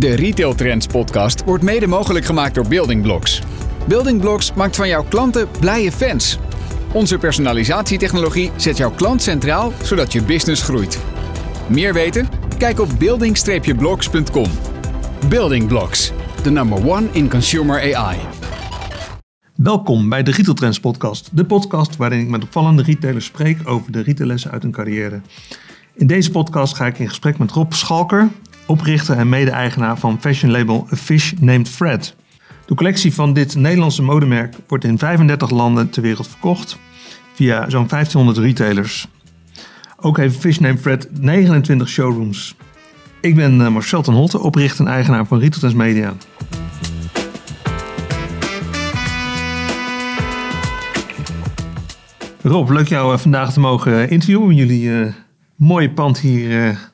De Retail Trends podcast wordt mede mogelijk gemaakt door Building Blocks. Building Blocks maakt van jouw klanten blije fans. Onze personalisatietechnologie zet jouw klant centraal, zodat je business groeit. Meer weten? Kijk op building-blocks.com. Building Blocks, the number one in consumer AI. Welkom bij de Retail Trends podcast. De podcast waarin ik met opvallende retailers spreek over de retaillessen uit hun carrière. In deze podcast ga ik in gesprek met Rob Schalker, oprichter en mede-eigenaar van fashion label A Fish Named Fred. De collectie van dit Nederlandse modemerk wordt in 35 landen ter wereld verkocht via zo'n 1500 retailers. Ook heeft Fish Named Fred 29 showrooms. Ik ben eh, Marcel ten Holte, oprichter en eigenaar van Retail Trends Media. Rob, leuk jou eh, vandaag te mogen interviewen. Jullie mooie pand hier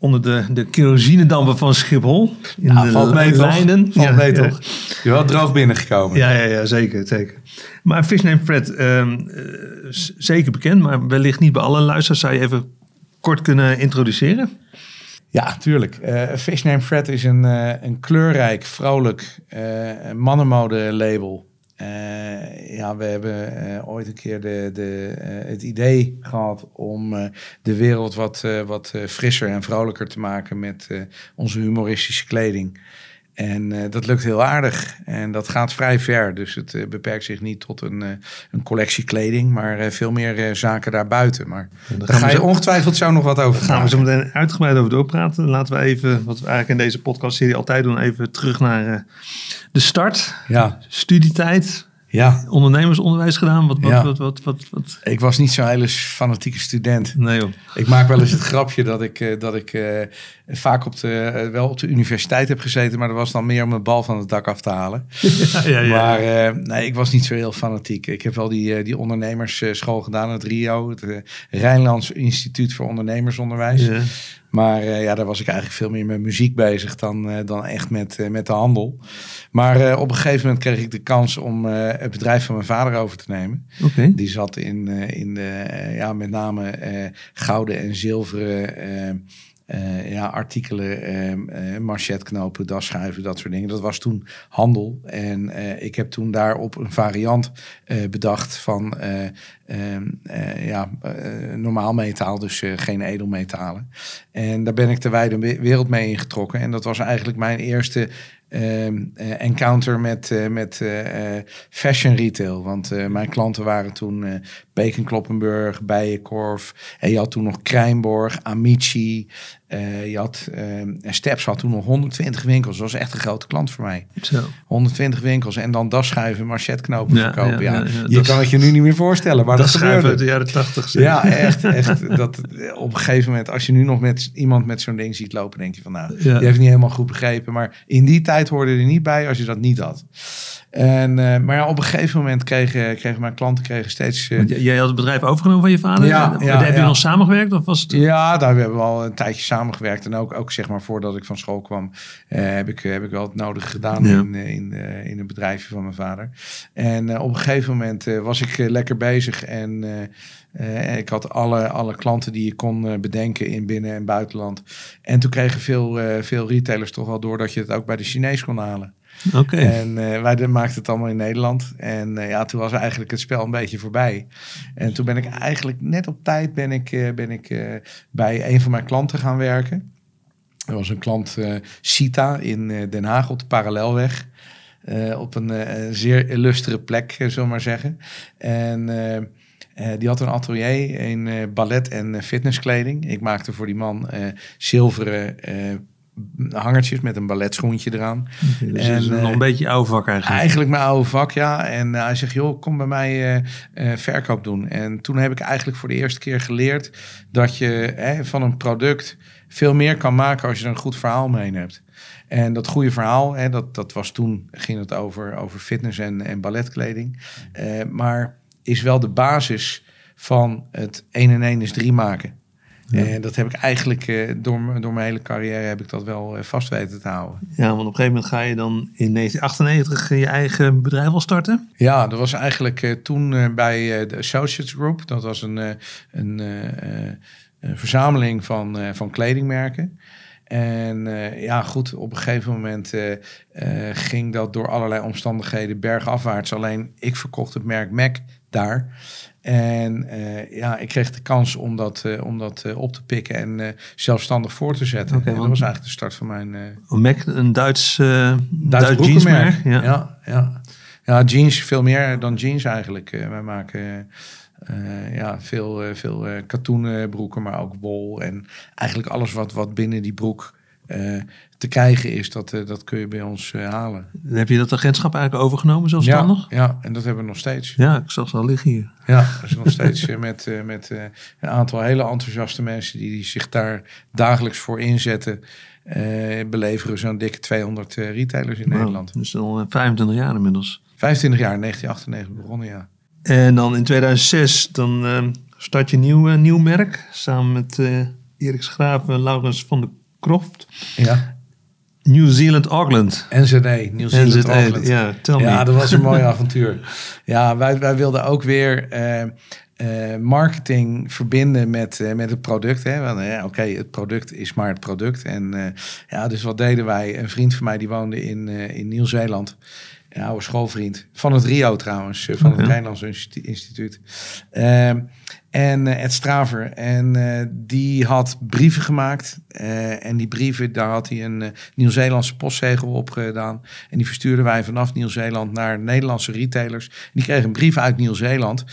onder de, de kerosinedampen van Schiphol. In ja, de valt lijnen. Valt Ja, mee ja. toch? Je bent wel droog binnengekomen. Ja, ja, ja zeker, zeker. Maar Fish Named Fred, ehm, eh, zeker bekend, maar wellicht niet bij alle luisteraars. Zou je even kort kunnen introduceren? Ja, tuurlijk. Eh Fish Name Fred is een, eh, een kleurrijk, vrolijk eh mannenmode label. Eh, ja, we hebben eh, ooit een keer de, de, eh, het idee gehad om de wereld wat, wat frisser en vrolijker te maken met onze humoristische kleding. En eh, dat lukt heel aardig. En dat gaat vrij ver. Dus het eh, beperkt zich niet tot een, eh, een collectie kleding, maar veel meer zaken daarbuiten. Maar daar gaan ga je zo- ongetwijfeld zo nog wat over Daar gaan we zo meteen uitgebreid over doorpraten. Laten we even, wat we eigenlijk in deze podcastserie altijd doen, even terug naar de start. Ja, Studietijd, ja. ondernemersonderwijs gedaan. Wat, wat, Ja. wat, wat, wat, wat? Ik was niet zo'n hele fanatieke student. Nee joh. Ik maak wel eens het grapje dat ik, eh, dat ik eh, vaak op de, eh, wel op de universiteit heb gezeten, maar dat was dan meer om mijn bal van het dak af te halen. Ja, ja, ja. Maar nee, ik was niet zo heel fanatiek. Ik heb wel die, die ondernemersschool gedaan, het RIO, het Rijnlands Instituut voor Ondernemersonderwijs. Maar eh, ja, daar was ik eigenlijk veel meer met muziek bezig dan, eh, dan echt met, eh, met de handel. Maar op een gegeven moment kreeg ik de kans om het bedrijf van mijn vader over te nemen. Die zat in, in de, ja, met name gouden en zilveren eh, ja, artikelen, eh, eh, manchetknopen, dasschuiven, dat soort dingen. Dat was toen handel. En eh, ik heb toen daarop een variant eh, bedacht van eh, ehm, eh, ja, normaal metaal, dus geen edelmetalen. En daar ben ik de wijde we- wereld mee ingetrokken. En dat was eigenlijk mijn eerste ehm, eh, encounter met, met fashion retail. Want mijn klanten waren toen eh Bacon Kloppenburg, Bijenkorf. En je had toen nog Krijnborg, Amici. eh, je had, ehm, en Steps had toen nog 120 winkels. Dat was echt een grote klant voor mij. Zo. 120 winkels en dan dasschuiven, manchetknopen Ja, verkopen. ja, Ja, je das- kan het je nu niet meer voorstellen, maar dat dat, schrijven uit gebeurde. de jaren tachtig. Ja, echt, echt. Dat, op een gegeven moment, als je nu nog met iemand met zo'n ding ziet lopen, denk je van nou, die heeft niet helemaal goed begrepen. Maar in die tijd hoorde er niet bij als je dat niet had. En, eh, maar ja, op een gegeven moment kregen, kregen mijn klanten kregen steeds... j- Jij had het bedrijf overgenomen van je vader? Ja, Heb je ja. nog samengewerkt? Of was het... Ja, daar hebben we al een tijdje samengewerkt. En ook, ook zeg maar voordat ik van school kwam, eh, heb, ik, heb ik wel het nodige gedaan in, in, in het bedrijfje van mijn vader. En op een gegeven moment was ik lekker bezig. En ik had alle, alle klanten die je kon bedenken in binnen- en buitenland. En toen kregen veel, veel retailers toch wel door dat je het ook bij de Chinees kon halen. En eh, wij maakten het allemaal in Nederland. En eh, ja, toen was eigenlijk het spel een beetje voorbij. En toen ben ik eigenlijk net op tijd ben ik, eh, ben ik, bij een van mijn klanten gaan werken. Er was een klant, Sita, in Den Haag op de Parallelweg. Op een zeer illustere plek, zullen maar zeggen. En die had een atelier in ballet- en fitnesskleding. Ik maakte voor die man zilveren hangertjes met een balletschoentje eraan. Dus en, het is nog eh, een beetje oude vak eigenlijk. Eigenlijk mijn oude vak, ja. En eh, hij zegt, joh, kom bij mij eh, verkoop doen. En toen heb ik eigenlijk voor de eerste keer geleerd dat je hè, van een product veel meer kan maken als je er een goed verhaal mee hebt. En dat goede verhaal, hè, dat, dat was toen, ging het over, over fitness en, en balletkleding. Maar is wel de basis van het 1 en 1 is 3 maken. En dat heb ik eigenlijk eh, door, door mijn hele carrière heb ik dat wel eh, vast weten te houden. Ja, want op een gegeven moment ga je dan in 1998 je eigen bedrijf al starten. Ja, dat was eigenlijk eh, toen bij de Associates Group. Dat was een, een, een verzameling van, van kledingmerken. En ja, goed, op een gegeven moment ging dat door allerlei omstandigheden bergafwaarts. Alleen ik verkocht het merk Mac daar. En eh, ja, ik kreeg de kans om dat, eh, om dat eh, op te pikken en zelfstandig voor te zetten. En dat was eigenlijk de start van mijn Een Mac, een Duits, Duits Duits jeansmerk. Ja. Ja. Ja, ja. jeans veel meer dan jeans eigenlijk. Wij maken ja, veel, veel eh, katoenen broeken, maar ook wol. En eigenlijk alles wat, wat binnen die broek te krijgen is, dat, eh, dat kun je bij ons eh, halen. Heb je dat agentschap eigenlijk overgenomen zelfstandig? Ja, ja, en dat hebben we nog steeds. Ja, ik zag ze al liggen hier. Ja, dat is nog steeds eh, met, eh, met eh, een aantal hele enthousiaste mensen die, zich daar dagelijks voor inzetten. eh, beleveren zo'n dikke 200 eh, retailers in Wauw, Nederland. Dus al eh, 25 jaar inmiddels. 25 jaar, 1998 begonnen, ja. En dan in 2006, dan eh, start je een nieuw, eh, nieuw merk. Samen met eh Erik Schraaf en Laurens van de Kroft. Ja. New Zealand Auckland. NZE, Nieuw Zealand NZE, Auckland. ja, tel me. Ja, dat was een mooi avontuur. Ja, wij, wij wilden ook weer eh, eh, marketing verbinden met, eh, met het product. Hè. Want, Oké, het product is maar het product. En ja, dus wat deden wij? Een vriend van mij die woonde in, in Nieuw-Zeeland. Een oude schoolvriend. Van het RIO trouwens, van het Instituut- Instituut. Ehm, en eh, Ed Straver. En eh, die had brieven gemaakt. Eh, en die brieven, daar had hij een Nieuw-Zeelandse postzegel op gedaan. En die verstuurden wij vanaf Nieuw-Zeeland naar Nederlandse retailers. Die kregen een brief uit Nieuw-Zeeland.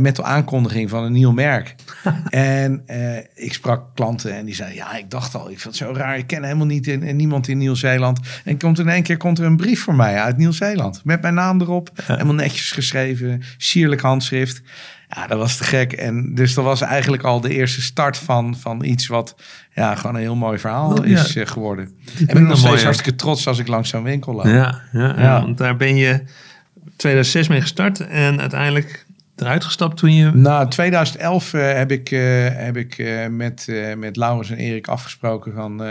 met de aankondiging van een nieuw merk. en ik sprak klanten en die zeiden: Ja, ik dacht al, ik vind het zo raar. Ik ken helemaal niet in, in niemand in Nieuw-Zeeland. En komt in één keer komt er een brief voor mij uit Nieuw-Zeeland. Met mijn naam erop. Helemaal netjes geschreven. Sierlijk handschrift. Ja, dat was te gek. En dus dat was eigenlijk al de eerste start van, van iets wat ja, gewoon een heel mooi verhaal Oh, ja. is eh, geworden. En ben ik nog steeds mooi, hartstikke trots als ik langs zo'n winkel loop. Ja, ja, want daar ben je 2006 mee gestart en uiteindelijk eruit gestapt toen je... Nou, 2011 eh, heb ik, eh, heb ik met, met Laurens en Erik afgesproken van...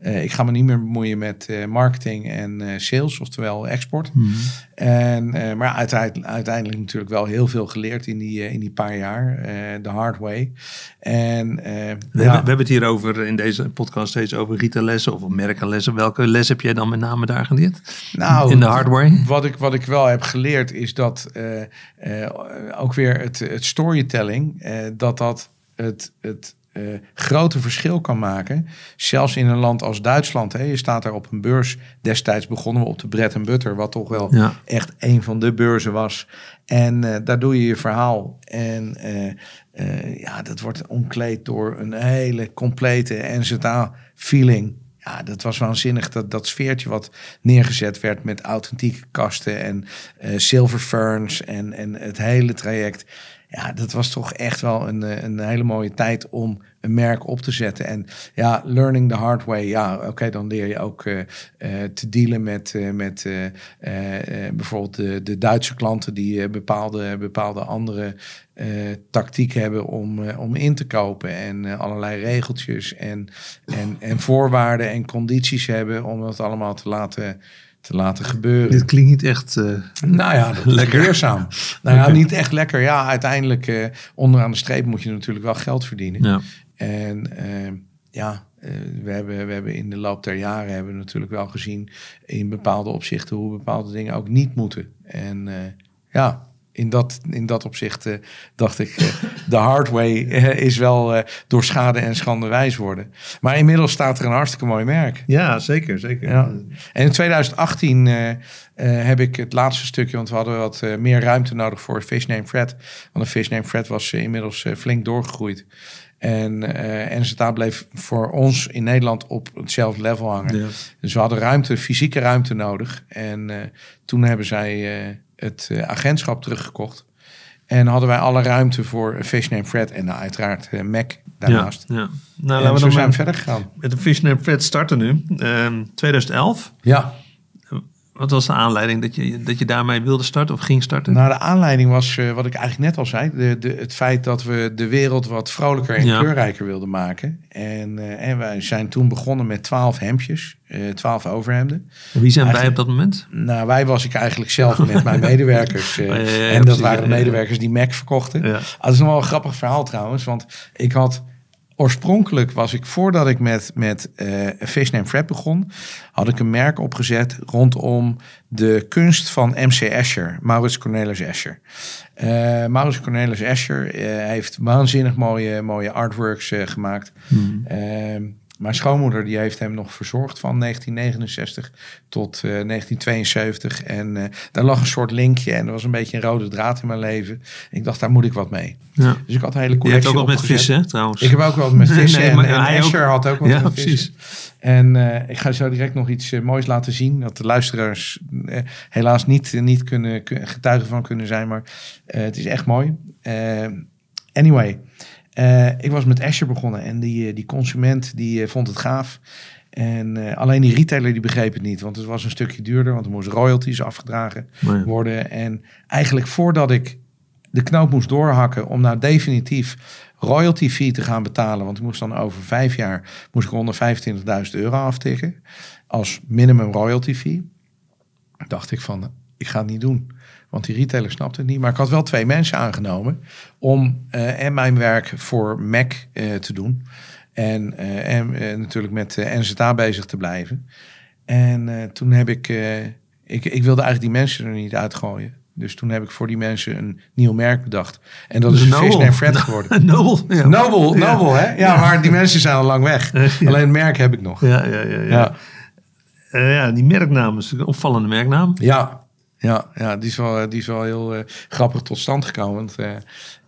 ik ga me niet meer bemoeien met marketing en sales, oftewel export. En, eh, maar uiteindelijk, uiteindelijk natuurlijk wel heel veel geleerd in die, eh, in die paar jaar. eh, De hard way. En, We, ja. hebben, we hebben het hier over in deze podcast steeds over retaillessen of merkenlessen. Welke les heb jij dan met name daar geleerd? Nou, in de hardware? Wat ik, wat ik wel heb geleerd is dat ook weer het, het storytelling, dat dat het, het eh, grote verschil kan maken. Zelfs in een land als Duitsland. Hè, je staat daar op een beurs. Destijds begonnen we op de Bread Butter, wat toch wel Ja. echt een van de beurzen was. En eh, daar doe je je verhaal. En eh, ja, dat wordt omkleed door een hele complete NZA-feeling. Ja, dat was waanzinnig. Dat, dat sfeertje wat neergezet werd met authentieke kasten en silver ferns en, en het hele traject. Ja, dat was toch echt wel een, eh, een hele mooie tijd om een merk op te zetten. En ja, learning the hard way. Ja, oké, dan leer je ook eh, eh, te dealen met, met bijvoorbeeld de, de Duitse klanten die bepaalde, bepaalde andere tactieken hebben om, om in te kopen. En allerlei regeltjes en, en, en voorwaarden en condities hebben om dat allemaal te laten, te laten gebeuren. Dit klinkt niet echt... eh, Nou ja, Lekker. leerzaam. Nou ja, niet echt lekker. Ja, uiteindelijk eh, onderaan de streep moet je natuurlijk wel geld verdienen. ja. En eh, ja, eh, we, hebben, we hebben in de loop der jaren hebben we natuurlijk wel gezien in bepaalde opzichten hoe bepaalde dingen ook niet moeten. En eh, ja, in dat, in dat opzicht eh, dacht ik, eh, de hard way eh, is wel door schade en schande wijs worden. Maar inmiddels staat er een hartstikke mooi merk. ja, zeker. zeker. Ja. En in 2018 eh, eh, heb ik het laatste stukje, want we hadden wat meer ruimte nodig voor Fish Name Fred. Want de Fish Name Fred was inmiddels flink doorgegroeid. En eh NZA bleef voor ons in Nederland op hetzelfde level hangen. Ja. Dus we hadden ruimte, fysieke ruimte nodig. En toen hebben zij het eh, agentschap teruggekocht. En hadden wij alle ruimte voor Fish Name Fred en nou, uiteraard eh, Mac daarnaast. Ja, ja. En Nou, laten we zo dan zijn we met, verder gegaan. met de Fishnet Fred starten nu. Ehm 2011. Ja. Wat was de aanleiding dat je, dat je daarmee wilde starten of ging starten? Nou, de aanleiding was eh, wat ik eigenlijk net al zei. De, de, het feit dat we de wereld wat vrolijker en Ja. kleurrijker wilden maken. En, eh, en wij zijn toen begonnen met twaalf hemdjes, eh, twaalf overhemden. Wie zijn wij op dat moment? Nou, wij was ik eigenlijk zelf met mijn medewerkers. Oh, ja, ja, ja, en dat precies, waren de medewerkers die Mac verkochten. Ah, dat is nog wel een grappig verhaal trouwens. Want ik had oorspronkelijk was ik, voordat ik met, met uh, Fish Name Fred begon, had ik een merk opgezet rondom de kunst van MC Escher, Maurits Cornelis Escher. Uh, Maurits Cornelis Escher uh, heeft waanzinnig mooie, mooie artworks gemaakt. Hmm. Mijn schoonmoeder die heeft hem nog verzorgd van 1969 tot uh, eh, 1972. En uh, daar lag een soort linkje en er was een beetje een rode draad in mijn leven. Ik dacht, daar moet ik wat mee. Ja. Dus ik had een hele collectie Je hebt ook wat met vissen trouwens. Ik heb ook wel met vissen nee, en, en Asher had ook wat ja, met precies. En uh, ik ga zo direct nog iets moois laten zien. Dat de luisteraars helaas niet, niet kunnen, getuigen van kunnen zijn. Maar het is echt mooi. anyway. Uh, ik was met Asher begonnen en die, eh, die consument die uh, vond het gaaf. En uh, alleen die retailer die begreep het niet, want het was een stukje duurder, want er moesten royalties afgedragen oh worden. En eigenlijk voordat ik de knoop moest doorhakken om nou definitief royalty fee te gaan betalen, want ik moest dan over vijf jaar moest ik 125.000 euro aftikken als minimum royalty fee, dacht ik van, ik ga het niet doen. Want die retailer snapte het niet. Maar ik had wel twee mensen aangenomen om uh, en mijn werk voor Mac uh, te doen. En, uh, en natuurlijk met NZA bezig te blijven. En toen heb ik, ik, ik wilde eigenlijk die mensen er niet uitgooien. Dus toen heb ik voor die mensen een nieuw merk bedacht. En dat is Fish and Fred geworden. Noble. Ja. Noble, Noble, hè? Ja, ja, maar die mensen zijn al lang weg. Alleen het merk heb ik nog. Ja, ja, ja. Ja, ja. ja die merknaam is een opvallende merknaam. Ja, ja, ja die, is wel, die is wel heel uh, grappig tot stand gekomen. Want uh,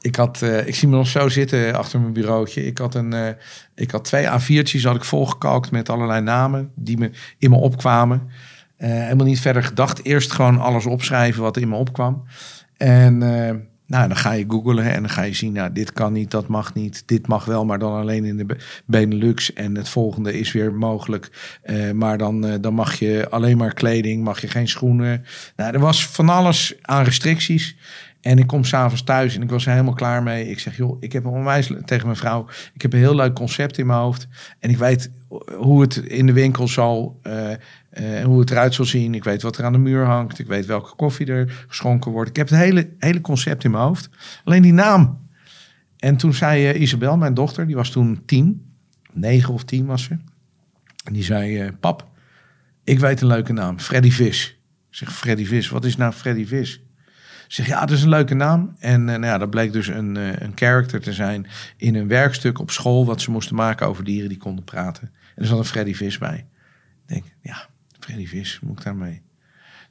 ik, had, ik zie me nog zo zitten achter mijn bureautje. Ik had, een, ik had twee A4'tjes had ik volgekalkt met allerlei namen die me, in me opkwamen. helemaal niet verder gedacht. Eerst gewoon alles opschrijven wat in me opkwam. En nou, dan ga je googlen en dan ga je zien, nou, dit kan niet, dat mag niet. Dit mag wel, maar dan alleen in de Benelux. En het volgende is weer mogelijk. Uh, maar dan, uh, dan mag je alleen maar kleding, mag je geen schoenen. Nou, er was van alles aan restricties. En ik kom s'avonds thuis en ik was er helemaal klaar mee. Ik zeg, joh, ik heb een onwijs tegen mijn vrouw. Ik heb een heel leuk concept in mijn hoofd. En ik weet hoe het in de winkel zal, uh, uh, hoe het eruit zal zien. Ik weet wat er aan de muur hangt. Ik weet welke koffie er geschonken wordt. Ik heb het hele, hele concept in mijn hoofd. Alleen die naam. En toen zei uh, Isabel, mijn dochter, die was toen tien. Negen of tien was ze. En die zei, pap, ik weet een leuke naam. Freddy Vis. Ik zeg, Freddy Vis, wat is nou Freddy Vis? zeg, ja, dat is een leuke naam. En nou ja, dat bleek dus een, een character te zijn in een werkstuk op school... wat ze moesten maken over dieren die konden praten. En er zat een Freddy Vis bij. Ik denk, ja, Freddy Vis, moet ik daarmee?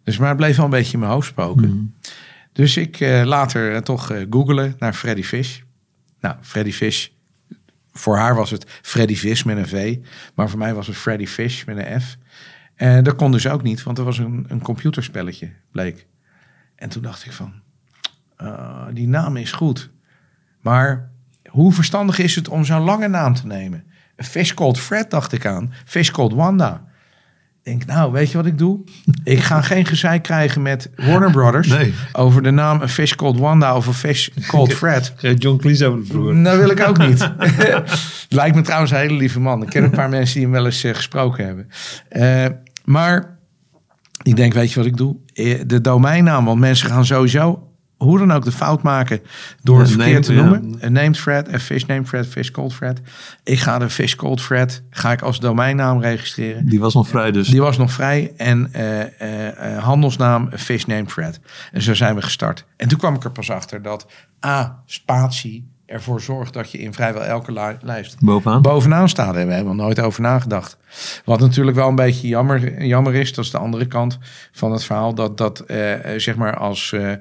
Dus maar het bleef wel een beetje in mijn hoofd spoken. Mhm. Dus ik uh, later toch googelen naar Freddy Fish. Nou, Freddy Fish, voor haar was het Freddy Vis met een V. Maar voor mij was het Freddy Fish met een F. En dat kon dus ook niet, want er was een, een computerspelletje, bleek. En toen dacht ik van, uh, die naam is goed. Maar hoe verstandig is het om zo'n lange naam te nemen? Fish Called Fred dacht ik aan. Fish Called Wanda. Ik denk, nou, weet je wat ik doe? Ik ga geen gezeik krijgen met Warner Brothers nee. over de naam een Fish Called Wanda of een Fish Called Fred. John Cleese over de vloer. Dat nou, wil ik ook niet. Lijkt me trouwens een hele lieve man. Ik ken een paar mensen die hem wel eens uh, gesproken hebben. Uh, maar ik denk, weet je wat ik doe? Eh, de domeinnaam, want mensen gaan sowieso hoe dan ook de fout maken door het verkeerd te noemen. Een named Fred, een fish named Fred, fish cold Fred. Ik ga de fish cold Fred, ga ik als domeinnaam registreren. Die was nog vrij dus. Die was nog vrij en uh, uh, handelsnaam fish named Fred. En zo zijn we gestart. En toen kwam ik er pas achter dat A, spatie ervoor zorgt dat je in vrijwel elke lijst bovenaan, bovenaan staat. Daar hebben we helemaal nooit over nagedacht. Wat natuurlijk wel een beetje jammer, jammer is, dat is de andere kant van het verhaal, dat dat eh, zeg maar als eh, eh,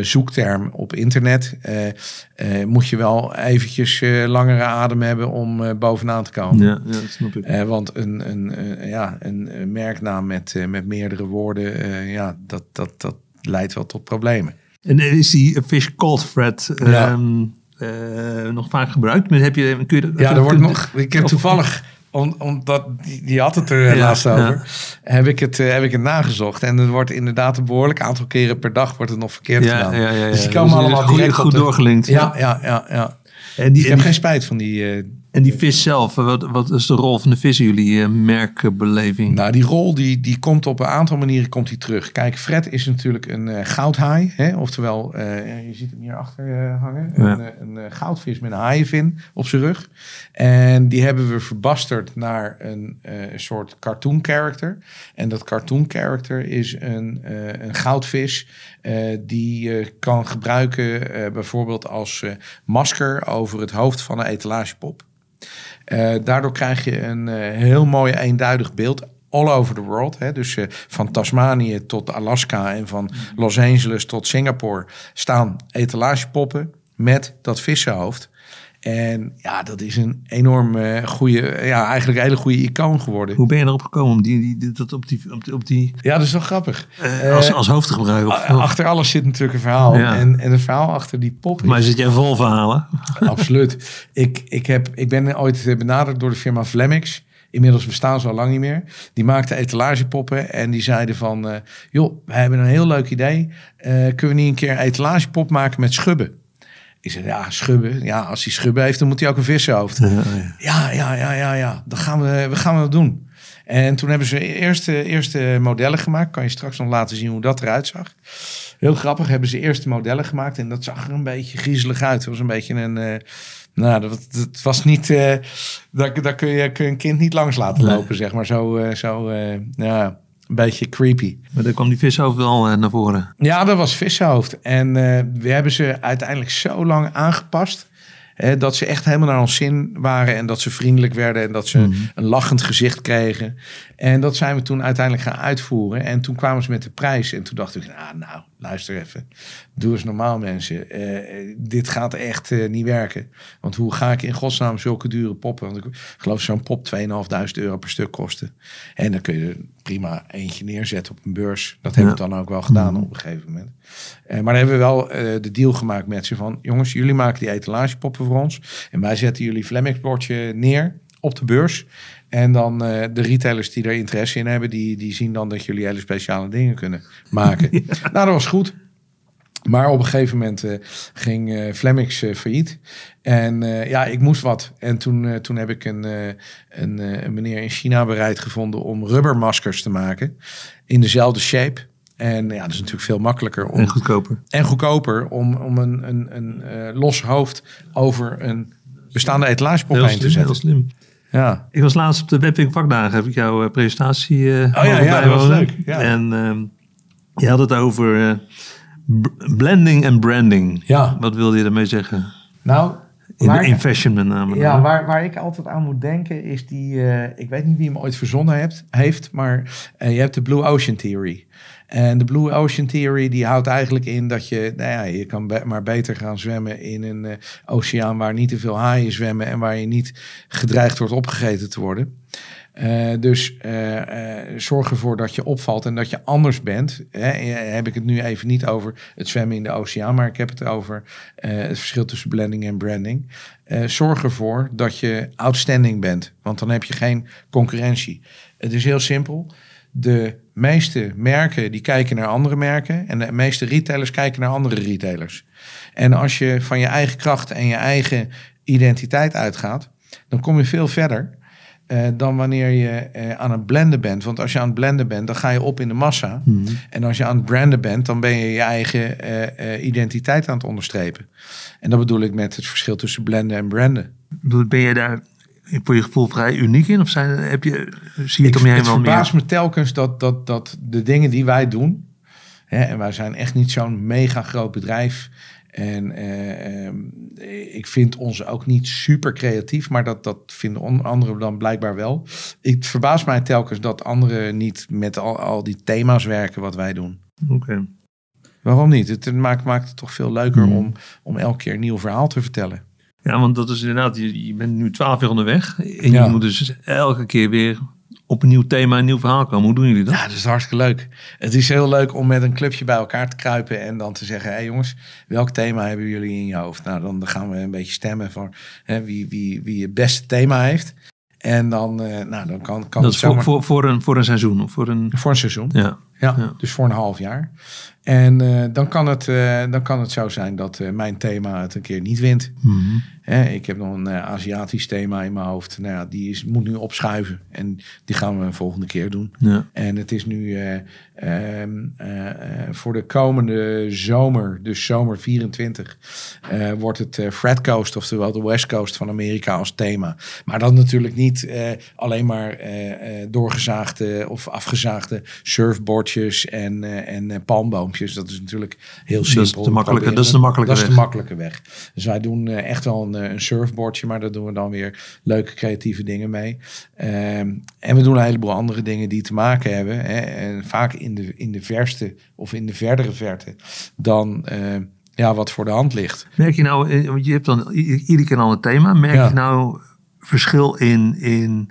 zoekterm op internet moet je wel eventjes langere adem hebben om bovenaan te komen. Ja, ja dat snap ik. want een, een, ja, een merknaam met, met meerdere woorden, ja, dat, dat, dat leidt wel tot problemen. En is die Fish Cold Fred... Ja. Ehm, uh, nog vaak gebruikt. Maar heb je, kun je, ja, er wordt nog. Ik heb toevallig, omdat die, die had het er laatst over, heb, ik het, uh, heb ik het nagezocht. En er wordt inderdaad een behoorlijk aantal keren per dag wordt het nog verkeerd gedaan. Ja, dus die komen dus allemaal goed, goed doorgelinkt. Ja, ja, ja, ja. En die, ik heb geen spijt van die, uh, En die vis zelf, wat, wat is de rol van de vis in jullie uh, merkbeleving? Nou, die rol die, die komt op een aantal manieren komt die terug. Kijk, Fred is natuurlijk een uh, goudhaai. Hè? Oftewel, uh, je ziet hem hier achter hangen. Ja. Een, een goudvis met een haaienvin op zijn rug. En die hebben we verbasterd naar een, een soort cartoon character. En dat cartoon character is een, een goudvis die je kan gebruiken bijvoorbeeld als masker over het hoofd van een etalagepop. Uh, daardoor krijg je een uh, heel mooi eenduidig beeld all over the world. Hè? Dus uh, van Tasmanië tot Alaska en van Los Angeles tot Singapore staan etalagepoppen met dat vissenhoofd. En ja, dat is een enorm uh, goede, ja, eigenlijk een hele goede icoon geworden. Hoe ben je erop gekomen om die, die, dat op die, op die, op die... Ja, dat is wel grappig. Uh, als, als hoofd te gebruiken? Of, achter alles zit natuurlijk een verhaal. Ja. En, en het verhaal achter die pop... Maar zit jij vol verhalen? Absoluut. Ik, ik, heb, ik ben ooit benaderd door de firma Flemix. Inmiddels bestaan ze al lang niet meer. Die maakten etalagepoppen en die zeiden van... Uh, joh, we hebben een heel leuk idee. kunnen we niet een keer een etalagepop maken met schubben? Ik zei, ja, schubben. Ja, als hij schubben heeft, dan moet hij ook een vissenhoofd. Ja, ja, ja, ja, ja. ja. Dan gaan we, we gaan dat doen. En toen hebben ze eerste, eerste modellen gemaakt. Kan je straks nog laten zien hoe dat eruit zag. Heel grappig, hebben ze eerste modellen gemaakt. En dat zag er een beetje griezelig uit. Het was een beetje een... Uh, nou, dat, dat, was niet... Uh, daar, daar kun, je, kun je een kind niet langs laten lopen, zeg maar. Zo, uh, zo ja een beetje creepy. Maar dan kwam die vishoofd wel uh, naar voren. Ja, dat was vishoofd. En uh, we hebben ze uiteindelijk zo lang aangepast. Hè, dat ze echt helemaal naar ons zin waren. En dat ze vriendelijk werden. En dat ze mm -hmm. een lachend gezicht kregen. En dat zijn we toen uiteindelijk gaan uitvoeren. En toen kwamen ze met de prijs. En toen dacht ik, nou, nou luister even. Doe eens normaal mensen. Uh, dit gaat echt uh, niet werken. Want hoe ga ik in godsnaam zulke dure poppen? Want ik geloof zo'n pop 2.500 euro per stuk kosten. En dan kun je prima eentje neerzetten op een beurs. Dat ja. hebben we dan ook wel gedaan mm. op een gegeven moment. Uh, maar dan hebben we wel de deal gemaakt met ze van... jongens, jullie maken die etalagepoppen voor ons. En wij zetten jullie Flemmix bordje neer op de beurs. En dan uh, de retailers die er interesse in hebben, die, die zien dan dat jullie hele speciale dingen kunnen maken. ja. Nou, dat was goed. Maar op een gegeven moment uh, ging uh, Flemmix failliet. En ja, ik moest wat. En toen, toen heb ik een, een, een meneer in China bereid gevonden om rubbermaskers te maken. In dezelfde shape. En ja, dat is natuurlijk veel makkelijker. Om, en goedkoper. En goedkoper om, om een, een, een los hoofd over een bestaande etalagepop heen te zetten. Heel slim. Ja. Ik was laatst op de Webwing vakdagen, heb ik jouw uh, presentatie uh, oh, ja, ja, dat was leuk. Ja. En uh, je had het over uh, blending en branding. Ja. Wat wilde je daarmee zeggen? Nou, in, waar, in fashion met name. Ja, waar, waar ik altijd aan moet denken is die, ik weet niet wie hem ooit verzonnen hebt, heeft, maar je hebt de Blue Ocean Theory. En de Blue Ocean Theory die houdt eigenlijk in dat je, nou ja, je kan maar beter gaan zwemmen in een uh, oceaan waar niet te veel haaien zwemmen en waar je niet gedreigd wordt opgegeten te worden. Uh, dus uh, zorg ervoor dat je opvalt en dat je anders bent. Hè. Heb ik het nu even niet over het zwemmen in de oceaan, maar ik heb het over het verschil tussen blending en branding. zorg ervoor dat je outstanding bent, want dan heb je geen concurrentie. Het is heel simpel de meeste merken die kijken naar andere merken en de meeste retailers kijken naar andere retailers. En als je van je eigen kracht en je eigen identiteit uitgaat, dan kom je veel verder uh, dan wanneer je uh, aan het blenden bent. Want als je aan het blenden bent, dan ga je op in de massa. Mm -hmm. En als je aan het branden bent, dan ben je je eigen uh, identiteit aan het onderstrepen. En dat bedoel ik met het verschil tussen blenden en branden. Ben je daar voor je gevoel vrij uniek in? Of zijn, heb je, zie je het om je heen wel meer? Het verbaast me telkens dat, dat, dat de dingen die wij doen... Hè, en wij zijn echt niet zo'n mega groot bedrijf... En uh, ik vind ons ook niet super creatief, maar dat, dat vinden anderen dan blijkbaar wel. Ik verbaas mij telkens dat anderen niet met al, al die thema's werken wat wij doen. Oké. Okay. Waarom niet? Het maakt, maakt het toch veel leuker mm. om, om elke keer een nieuw verhaal te vertellen. Ja, want dat is inderdaad, je, je bent nu twaalf jaar onderweg. En ja. je moet dus elke keer weer op een nieuw thema, een nieuw verhaal komen. Hoe doen jullie dat? Ja, dat is hartstikke leuk. Het is heel leuk om met een clubje bij elkaar te kruipen en dan te zeggen: hé hey jongens, welk thema hebben jullie in je hoofd? Nou, dan gaan we een beetje stemmen voor hè, wie, wie, wie het beste thema heeft. En dan, uh, nou, dan kan, kan dat is voor, voor, voor, een, voor een seizoen of voor een... Voor een seizoen. Ja. Ja, Ja. dus voor een half jaar. En eh, dan, kan het, eh, dan kan het zo zijn dat eh, mijn thema het een keer niet wint. Ik heb nog een eh, Aziatisch thema in mijn hoofd. Nou ja, die is, moet nu opschuiven. En die gaan we een volgende keer doen. Ja. En het is nu eh, ehm, eh, voor de komende zomer, dus zomer 24, eh, wordt het Fred Coast, oftewel de West Coast van Amerika als thema. Maar dan natuurlijk niet alleen maar doorgezaagde of afgezaagde surfboardjes en, en palmboompjes. Dat is natuurlijk heel is simpel. de makkelijke- dat is de makkelijke dat is de weg. makkelijke weg. Dus wij doen echt wel een, een surfboardje, maar daar doen we dan weer leuke creatieve dingen mee. Ehm, en we doen een heleboel andere dingen die te maken hebben. Hè, en vaak in de, in de verste of in de verdere verte dan eh, ja, wat voor de hand ligt. Merk je nou, eh, want je hebt dan iedere keer al een thema. Merk Ja. je nou verschil in, in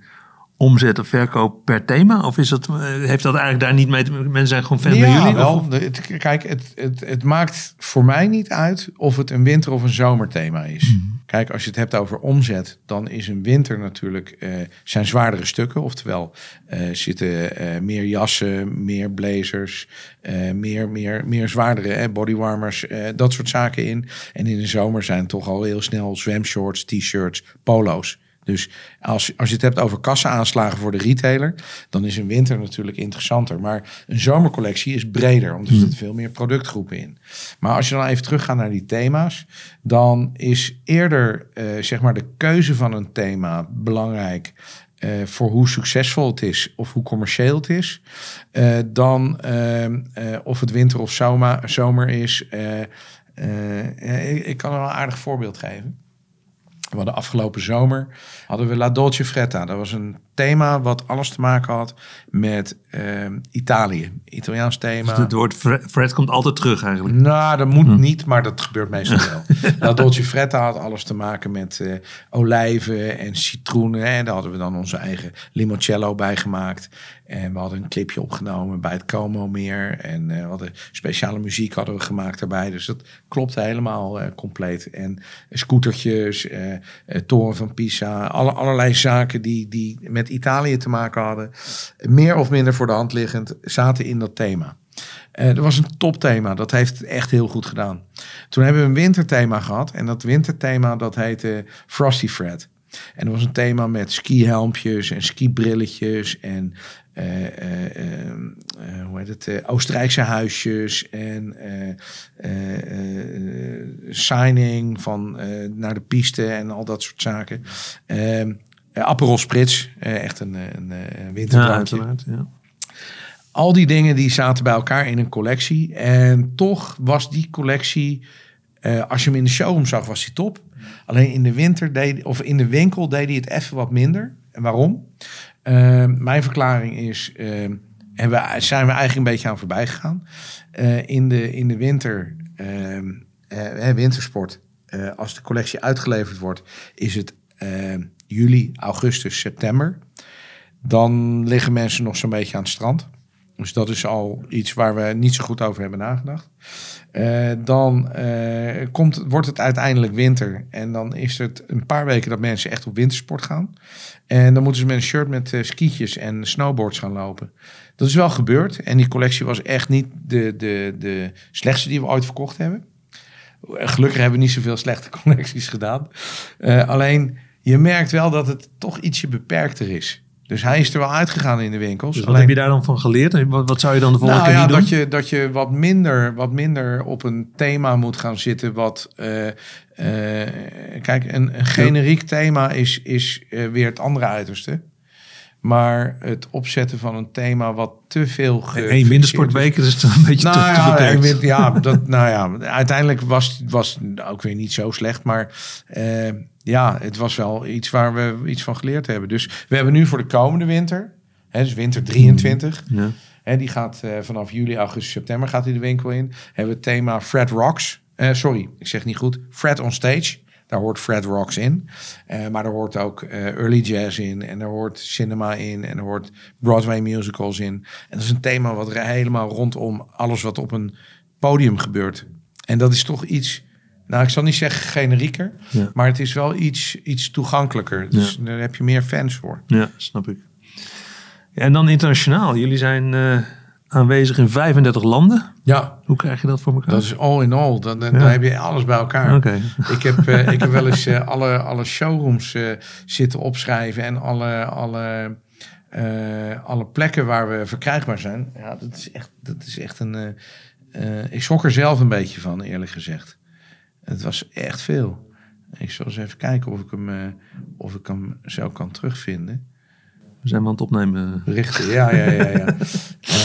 omzet of verkoop per thema? Of is dat, eh, heeft dat eigenlijk daar niet mee te maken? Mensen zijn gewoon fan van ja, jullie? wel. Het, kijk, het, het, het maakt voor mij niet uit of het een winter- of een zomerthema is. Mhm. Kijk, als je het hebt over omzet, dan is een winter natuurlijk eh, zijn zwaardere stukken. Oftewel, eh zitten eh, meer jassen, meer blazers, eh, meer, meer, meer zwaardere hè, bodywarmers, eh, dat soort zaken in. En in de zomer zijn toch al heel snel zwemshorts, t-shirts, polo's. Dus als, als je het hebt over kassaanslagen voor de retailer, dan is een winter natuurlijk interessanter. Maar een zomercollectie is breder, omdat er zitten veel meer productgroepen in. Maar als je dan even teruggaat naar die thema's, dan is eerder eh, zeg maar de keuze van een thema belangrijk. eh, voor hoe succesvol het is of hoe commercieel het is, eh, dan of het winter of zomer is. ik, ik kan er wel een aardig voorbeeld geven. We hadden afgelopen zomer hadden we La Dolce Fretta. Dat was een thema wat alles te maken had met ehm, Italië. Italiaans thema. Dus het woord Fred, komt altijd terug eigenlijk. Nou, dat moet niet, maar dat gebeurt meestal wel. La Dolce Fretta had alles te maken met eh, olijven en citroenen. Hè. Daar hadden we dan onze eigen limoncello bij gemaakt. En we hadden een clipje opgenomen bij het Como meer. En eh, we hadden speciale muziek hadden we gemaakt daarbij. Dus dat klopte helemaal eh, compleet. En scootertjes, eh, eh, toren van Pisa. Alle, allerlei zaken die, die met Italië te maken hadden. Meer of minder voor de hand liggend zaten in dat thema. Dat was een topthema. Dat heeft echt heel goed gedaan. Toen hebben we een winterthema gehad. En dat winterthema dat heette Frosty Fred. En dat was een thema met skihelmpjes en skibrilletjes en eh, eh, eh, eh, hoe heet het, Oostenrijkse huisjes en signing van naar de piste en al dat soort zaken. Ehm eh, Aperol Spritz, echt een, een, eh, Ja. Al die dingen die zaten bij elkaar in een collectie. En toch was die collectie, als je hem in de showroom zag, was hij top. Alleen in de winter deed, of in de winkel deed hij het even wat minder. En waarom? Eh, mijn verklaring is, eh, en we zijn we eigenlijk een beetje aan voorbij gegaan. Eh, in, de, in de winter, eh, eh, wintersport, eh, als de collectie uitgeleverd wordt, is het juli, augustus, september. Dan liggen mensen nog zo'n beetje aan het strand. Dus dat is al iets waar we niet zo goed over hebben nagedacht. Eh, dan eh, komt, wordt het uiteindelijk winter. En dan is het een paar weken dat mensen echt op wintersport gaan. En dan moeten ze met een shirt met eh, skietjes en snowboards gaan lopen. Dat is wel gebeurd. En die collectie was echt niet de, de, de slechtste die we ooit verkocht hebben. Gelukkig hebben we niet zoveel slechte collecties gedaan. Alleen je merkt wel dat het toch ietsje beperkter is. Dus hij is er wel uitgegaan in de winkels. Dus wat alleen, heb je daar dan van geleerd? Wat, wat zou je dan de volgende nou keer ja, doen? dat je, dat je wat, minder, wat minder op een thema moet gaan zitten. Wat, eh, eh, kijk, een, een generiek thema is, is eh, weer het andere uiterste. Maar het opzetten van een thema wat te veel... Eén wintersportweek is het een beetje nou te, te ja, beperkt. ja, dat, nou ja, uiteindelijk was was het ook weer niet zo slecht. Maar eh, ja, het was wel iets waar we iets van geleerd hebben. Dus we hebben nu voor de komende winter, hè, dus winter 23... Ja. Hè, die gaat eh, vanaf juli, augustus, september gaat hij de winkel in. Hebben we het thema Fred Rocks. Eh, sorry, ik zeg niet goed. Fred on Stage. Daar hoort Fred Rocks in. Eh, maar er hoort ook eh, early jazz in. En er hoort cinema in. En er hoort Broadway musicals in. En dat is een thema wat er helemaal rondom alles wat op een podium gebeurt. En dat is toch iets... Nou, ik zal niet zeggen generieker. Ja. Maar het is wel iets, iets toegankelijker. Dus daar heb je meer fans voor. Ja, snap ik. Ja, en dan internationaal. Jullie zijn eh, aanwezig in 35 landen. Ja, Hoe krijg je dat voor elkaar? dat is all in all. Dan, dan, Ja. dan heb je alles bij elkaar. Oké. Ik, heb, eh, ik heb wel eens eh, alle, alle showrooms eh, zitten opschrijven en alle, alle, alle plekken waar we verkrijgbaar zijn. Ja, dat is echt, dat is echt een. ik schrok er zelf een beetje van, eerlijk gezegd. Het was echt veel. Ik zal eens even kijken of ik hem, of ik hem zo kan terugvinden. We zijn we aan het opnemen. Berichten, ja, ja, ja. ja.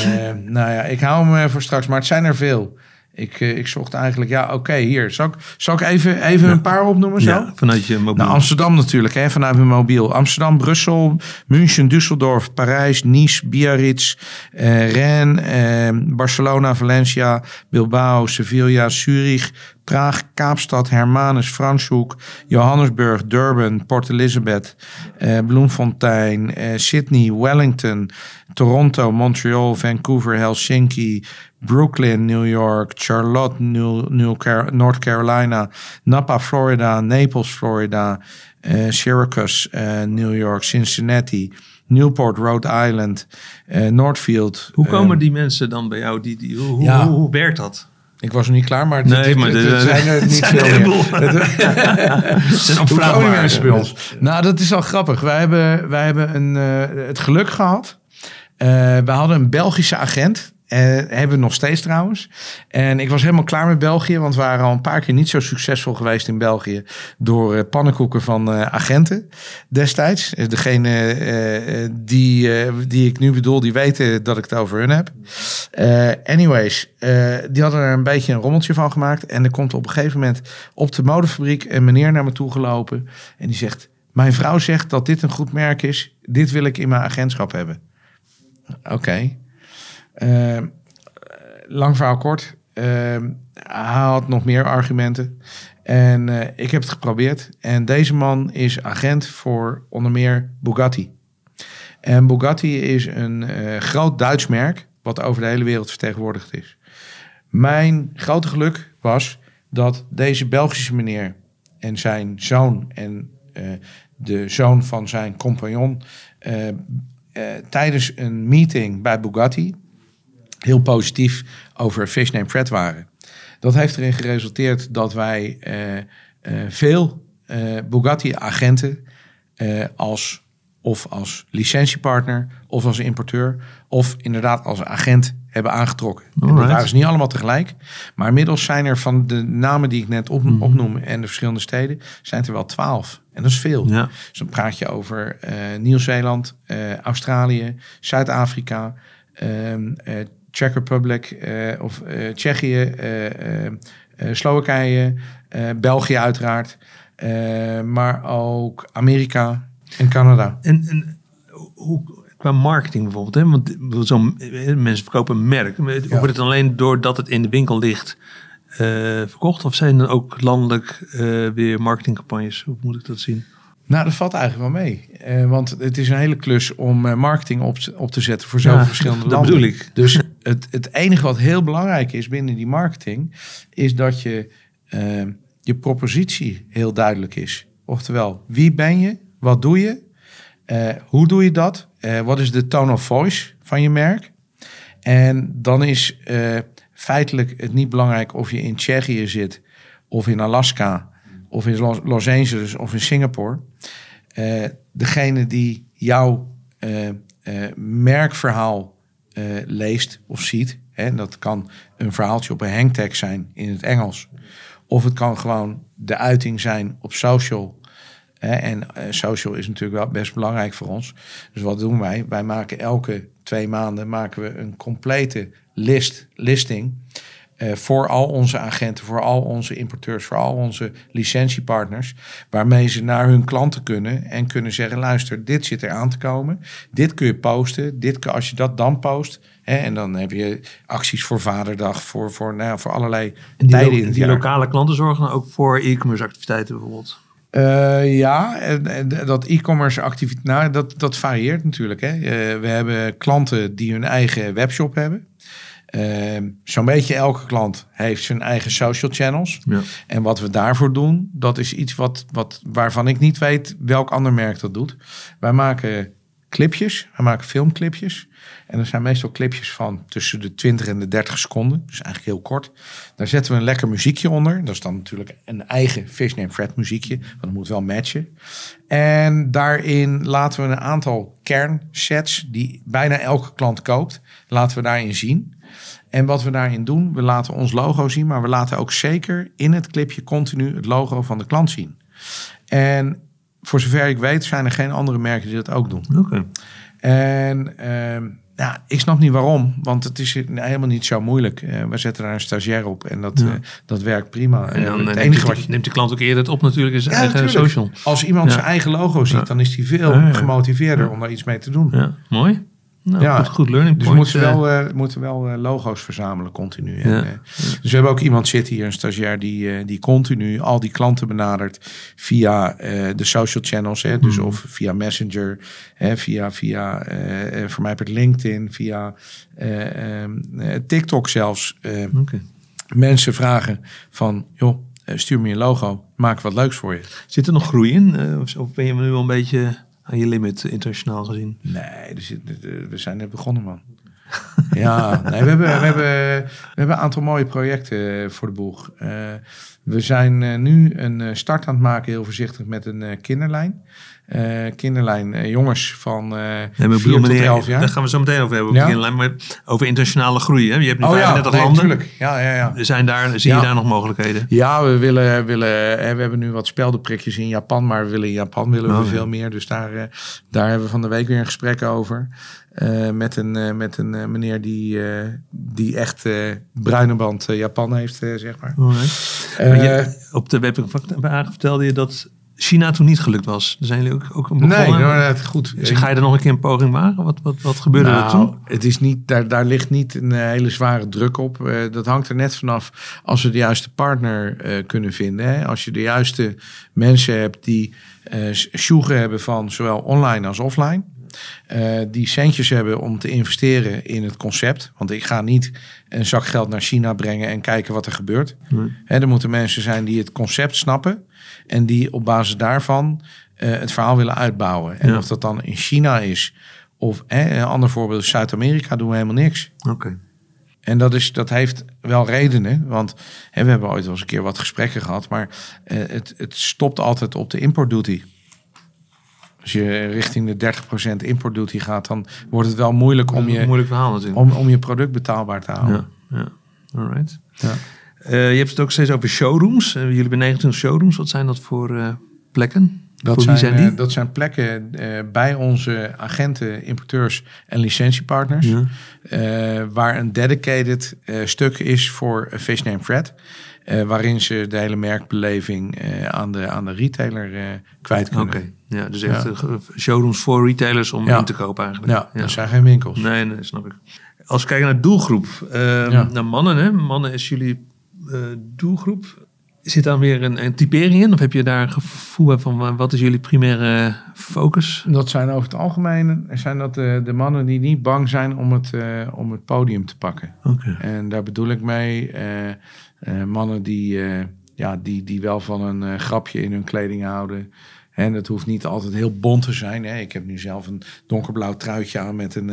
Eh, nou ja, ik hou hem eh, voor straks, maar het zijn er veel. Ik, eh, ik zocht eigenlijk, ja, oké, hier. Zal ik, zal ik even, even een paar opnoemen zo? Ja, vanuit je mobiel. Nou, Amsterdam natuurlijk, hè, vanuit mijn mobiel. Amsterdam, Brussel, München, Düsseldorf, Parijs, Nice, Biarritz, eh, Rennes, eh, Barcelona, Valencia, Bilbao, Sevilla, Zurich, Praag, Kaapstad, Hermanus, Franshoek, Johannesburg, Durban, Port Elizabeth, eh, Bloemfontein, eh, Sydney, Wellington, Toronto, Montreal, Vancouver, Helsinki, Brooklyn, New York, Charlotte, New, New Car- North Carolina, Napa, Florida, Naples, Florida, eh, Syracuse, New York, Cincinnati, Newport, Rhode Island, Northfield. hoe komen eh, die mensen dan bij jou? Die, die, hoe, Ja. hoe, hoe werkt dat? Ik was nog niet klaar, maar het, Nee, maar het zijn er niet er veel een meer. Het- bij ons? Nou, dat is al grappig. Wij hebben, wij hebben een, eh, het geluk gehad. Eh, we hadden een Belgische agent. Eh, hebben we nog steeds trouwens. En ik was helemaal klaar met België. Want we waren al een paar keer niet zo succesvol geweest in België. Door eh, pannenkoeken van eh, agenten destijds. Degene die, die ik nu bedoel, die weten dat ik het over hun heb. Anyways, die hadden er een beetje een rommeltje van gemaakt. En er komt op een gegeven moment op de modefabriek een meneer naar me toe gelopen. En die zegt, mijn vrouw zegt dat dit een goed merk is. Dit wil ik in mijn agentschap hebben. Oké. Lang verhaal kort. Eh, hij had nog meer argumenten. En eh, ik heb het geprobeerd. En deze man is agent voor onder meer Bugatti. En Bugatti is een eh, groot Duits merk. Wat over de hele wereld vertegenwoordigd is. Mijn grote geluk was dat deze Belgische meneer en zijn zoon en eh, de zoon van zijn compagnon tijdens een meeting bij Bugatti heel positief over Fish Name Fred waren. Dat heeft erin geresulteerd dat wij eh, eh, veel eh, Bugatti-agenten als of als licentiepartner of als importeur of inderdaad als agent hebben aangetrokken. En dat waren ze niet allemaal tegelijk, maar inmiddels zijn er van de namen die ik net op, Mhm. opnoem en de verschillende steden, zijn er wel twaalf. En dat is veel. Ja. Dus dan praat je over Nieuw-Zeeland, Australië, Zuid-Afrika, ehm eh, Czech Republic eh, of eh, Tsjechië, eh, Slowakije, België uiteraard, maar ook Amerika en Canada. En, en hoe, qua marketing bijvoorbeeld, hè? want zo'n mensen verkopen een merk. Wordt het alleen doordat het in de winkel ligt verkocht? Of zijn er ook landelijk weer marketingcampagnes? Hoe moet ik dat zien? Nou, dat valt eigenlijk wel mee. Want het is een hele klus om marketing op, op te zetten voor zoveel Ja, verschillende dat landen. bedoel ik. Dus het, het enige wat heel belangrijk is binnen die marketing, is dat je, eh, je propositie heel duidelijk is. Oftewel, wie ben je? Wat doe je? Eh, hoe doe je dat? Eh, wat is de tone of voice van je merk? En dan is eh, feitelijk het niet belangrijk of je in Tsjechië zit, of in Alaska, of in Los, Angeles of in Singapore. Degene die jouw merkverhaal leest of ziet, hè, dat kan een verhaaltje op een hangtag zijn in het Engels, of het kan gewoon de uiting zijn op social. Hè, en eh, social is natuurlijk wel best belangrijk voor ons. Dus wat doen wij? Wij maken elke twee maanden maken we een complete list, listing eh, voor al onze agenten, voor al onze importeurs, voor al onze licentiepartners, waarmee ze naar hun klanten kunnen en kunnen zeggen: luister, dit zit er aan te komen, dit kun je posten, dit kun, als je dat dan post, hè, en dan heb je acties voor Vaderdag, voor, voor, nou, ja, voor allerlei En die, tijden lo- in het die jaar. lokale klanten zorgen dan ook voor e-commerce activiteiten bijvoorbeeld? Eh, ja, en, en dat e-commerce activiteit, nou, dat, dat varieert natuurlijk. Hè. Eh, we hebben klanten die hun eigen webshop hebben. Eh, Zo'n beetje elke klant heeft zijn eigen social channels. Ja. En wat we daarvoor doen, dat is iets wat, wat, waarvan ik niet weet welk ander merk dat doet. Wij maken clipjes. We maken filmclipjes. En dat zijn meestal clipjes van tussen de 20 en de 30 seconden. Dus eigenlijk heel kort. Daar zetten we een lekker muziekje onder. Dat is dan natuurlijk een eigen Fish Name Fred muziekje. Want dat moet wel matchen. En daarin laten we een aantal kernsets die bijna elke klant koopt. Laten we daarin zien. En wat we daarin doen, we laten ons logo zien. Maar we laten ook zeker in het clipje continu het logo van de klant zien. En voor zover ik weet zijn er geen andere merken die dat ook doen. Oké. En ehm, ja, ik snap niet waarom, want het is helemaal niet zo moeilijk. Eh, we zetten daar een stagiair op en dat, Ja. eh, dat werkt prima. En dan Eh, het neemt, enige wat je... neemt de klant ook eerder het op natuurlijk in zijn Ja, eigen natuurlijk. social. Als iemand Ja. zijn eigen logo ziet, dan is hij veel gemotiveerder om daar iets mee te doen. Ja, mooi. Nou, Ja. goed, goed learning Dus we point. moeten eh. wel, eh, moeten wel eh, logo's verzamelen continu. En, Ja. eh, dus we hebben ook iemand zitten hier, een stagiair, die, eh, die continu al die klanten benadert via eh, de social channels. Hè, dus Mhm. of via Messenger, hè, via, via eh, eh, voor mij per LinkedIn, via eh, ehm, eh, TikTok zelfs. eh, mensen vragen van, joh, eh, stuur me je logo, maak wat leuks voor je. Zit er nog groei in? eh, of ben je nu al een beetje je limit internationaal gezien? Nee, er- we zijn net begonnen, man. ja, nee, we, hebben, we, hebben, we hebben een aantal mooie projecten eh, voor de boeg. Eh, we zijn eh, nu een start aan het maken, heel voorzichtig, met een kinderlijn. Eh, kinderlijn, eh, jongens van eh Nee, maar ik 4 bedoel, tot meneer, 11 jaar. Daar gaan we zo meteen over hebben. Ja? Kinderlijn, maar over internationale groei. Hè? Je hebt nu Oh ja, 35 nee, landen. Ja, ja, ja. Zijn daar, zie Ja. je daar nog mogelijkheden? Ja, we willen, willen we hebben nu wat speldenprikjes in Japan, maar we willen in Japan willen we Oh, ja. veel meer. Dus daar, daar hebben we van de week weer een gesprek over. Met een, met een meneer die, die echt bruine band Japan heeft, zeg maar. Maar je- op de webwagen vertelde je dat China toen niet gelukt was. Zijn jullie ook, ook begonnen. nee, nou, dat goed. Dus ga je er nog een keer een poging wagen? Wat, wat, wat gebeurde er Nou, toen? het is niet, daar, daar ligt niet een hele zware druk op. Eh, dat hangt er net vanaf als we de juiste partner eh, kunnen vinden. Hè. Als je de juiste mensen hebt die sjoegen hebben van zowel online als offline. Eh, die centjes hebben om te investeren in het concept. Want ik ga niet een zak geld naar China brengen en kijken wat er gebeurt. Nee. Er moeten mensen zijn die het concept snappen. En die op basis daarvan eh, het verhaal willen uitbouwen. En Ja. of dat dan in China is of hè, een ander voorbeeld, Zuid-Amerika doen we helemaal niks. Oké. En dat, is, dat heeft wel redenen. Want hè, we hebben ooit wel eens een keer wat gesprekken gehad. Maar eh, het, het stopt altijd op de importduty. Als je richting de 30% importduty gaat, dan wordt het wel moeilijk om je, moeilijk verhaal om, om je product betaalbaar te houden. Ja, ja. Alright. Ja. Eh, je hebt het ook steeds over showrooms. Eh, jullie hebben 29 showrooms. Wat zijn dat voor eh, plekken? Dat voor zijn, wie zijn die? dat zijn plekken bij onze agenten, importeurs en licentiepartners. Ja. waar een dedicated stuk is voor Fish Name Fred. Eh, waarin ze de hele merkbeleving eh, aan, de, aan de retailer eh, kwijt kunnen. Oké. Ja, dus echt Ja. showrooms voor retailers om Ja. in te kopen eigenlijk. Ja, dat zijn geen winkels. Nee, nee, snap ik. Als we kijken naar doelgroep. eh, Ja. Naar mannen, hè. Mannen is jullie eh, doelgroep. Zit daar weer een, een typering in? Of heb je daar een gevoel bij van wat is jullie primaire focus? Dat zijn over het algemeen zijn dat de, de mannen die niet bang zijn om het, eh, om het podium te pakken. Oké. En daar bedoel ik mee mannen die, eh, ja, die, die wel van een eh, grapje in hun kleding houden. En het hoeft niet altijd heel bont te zijn. Hè. Ik heb nu zelf een donkerblauw truitje aan met een...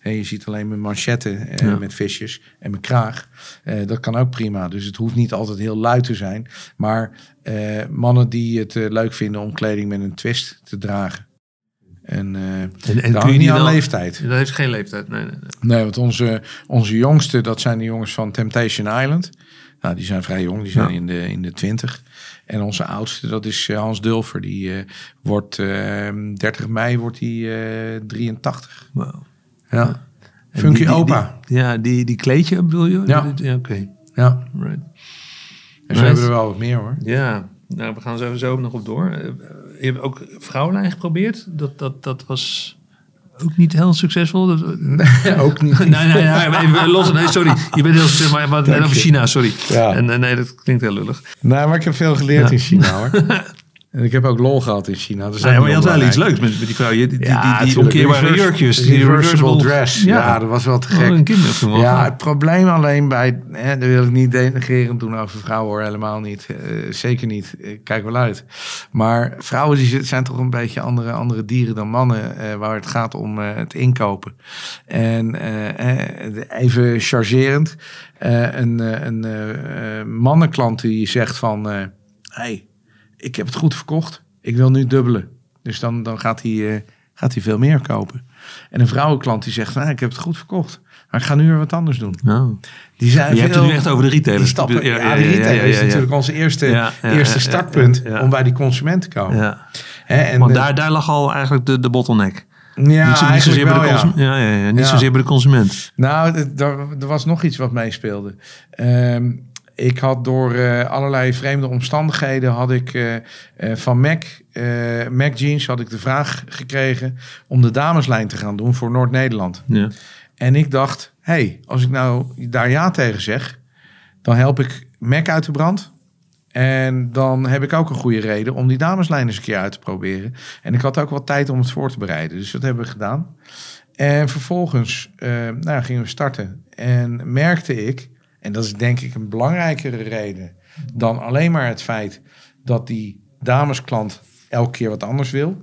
eh, je ziet alleen mijn manchetten eh, Ja. met visjes en mijn kraag. Eh, dat kan ook prima. Dus het hoeft niet altijd heel luid te zijn. Maar eh, mannen die het eh, leuk vinden om kleding met een twist te dragen. En, eh En, dat kun je niet aan leeftijd. Dat heeft geen leeftijd. Nee, nee, nee. Nee, want onze, onze jongste, dat zijn de jongens van Temptation Island. Nou, die zijn vrij jong, die zijn Ja. in, de, in de twintig. En onze oudste, dat is eh, Hans Dulfer. Die eh, wordt eh, 30 mei wordt die eh 83. Wow. Ja. Funky die- opa. die- ja, die, die kleedje bedoel je? Ja. ja Oké. Ja. Right. En Nice. zo hebben we er wel wat meer hoor. Ja, nou, we gaan zo, zo nog op door. Eh, Je hebt ook vrouwenlijn geprobeerd. Dat, dat, dat was ook niet heel succesvol. Dat, ook niet. nee, nee, nee, even los. Nee, sorry. Je bent heel succesvol, maar, maar over. China, sorry. Ja. En, nee, dat klinkt heel lullig. Nou, maar ik heb veel geleerd Ja. in China hoor. En ik heb ook lol gehad in China. Dat is Nee, ook maar je had wel iets leuks met, met die vrouw. Die, die, Ja, die, die omkeerbare Reverse- jurkjes. Die reversible dress. Ja. dat was wel te gek. een Ja, dat. het probleem alleen bij, hè, daar wil ik niet denigrerend doen over vrouwen hoor, helemaal niet. Eh, zeker niet. Ik kijk wel uit. Maar vrouwen die zi- zijn toch een beetje andere, andere dieren dan mannen, eh, waar het gaat om eh, het inkopen. En eh, eh, even chargerend, eh, een, eh, een eh, eh, mannenklant die zegt van, eh hey, ik heb het goed verkocht, ik wil nu dubbelen. Dus dan, dan gaat hij eh, gaat hij veel meer kopen. En een vrouwenklant die zegt, nou, ik heb het goed verkocht. Maar ik ga nu weer wat anders doen. Oh. Die zijn Je hebt het veel- nu echt over de retailers. Die stappen, ja, Ja, ja, de ja, retailer ja, is natuurlijk onze eerste, eerste startpunt om bij die consument te komen. Ja. Hè, en, Want eh, daar, daar lag al eigenlijk de, de bottleneck. ja, niet, zo, niet, eigenlijk zozeer bij de ja. consument. Ja. Ja, ja, niet Ja. zozeer bij de consument. Nou, er, was nog iets wat meespeelde. Ehm, ik had door eh, allerlei vreemde omstandigheden had ik eh, eh, van Mac, Mac Jeans had ik de vraag gekregen om de dameslijn te gaan doen voor Noord-Nederland. Ja. En ik dacht, hé, hey, als ik nou daar ja tegen zeg, dan help ik Mac uit de brand. En dan heb ik ook een goede reden om die dameslijn eens een keer uit te proberen. En ik had ook wat tijd om het voor te bereiden. Dus dat hebben we gedaan. En vervolgens nou, gingen we starten. En merkte ik, en dat is denk ik een belangrijkere reden dan alleen maar het feit dat die damesklant elke keer wat anders wil.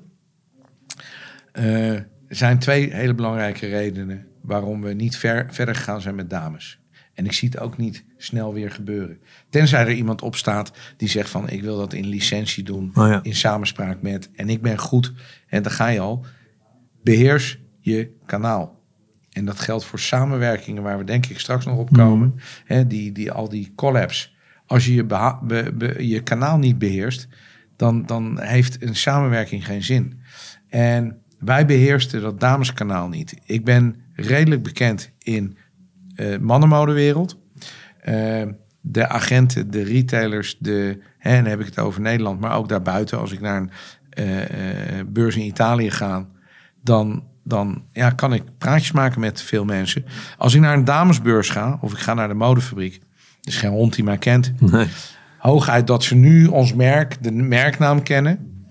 Eh, Er zijn twee hele belangrijke redenen waarom we niet ver, verder gegaan zijn met dames. En ik zie het ook niet snel weer gebeuren. Tenzij er iemand opstaat die zegt van ik wil dat in licentie doen, Oh ja. in samenspraak met. En ik ben goed, en dan ga je al. Beheers je kanaal. En dat geldt voor samenwerkingen waar we denk ik straks nog op komen. Hè, die, die, al die collabs. Als je je, beha- be- be- je kanaal niet beheerst, dan, dan heeft een samenwerking geen zin. En wij beheersten dat dameskanaal niet. Ik ben redelijk bekend in eh mannenmodewereld. Eh, de agenten, de retailers, de, hè, en dan heb ik het over Nederland, maar ook daarbuiten. Als ik naar een eh, beurs in Italië ga, dan, dan ja, kan ik praatjes maken met veel mensen. Als ik naar een damesbeurs ga, of ik ga naar de modefabriek, er is geen hond die mij kent. Nee. Hooguit dat ze nu ons merk, de merknaam kennen.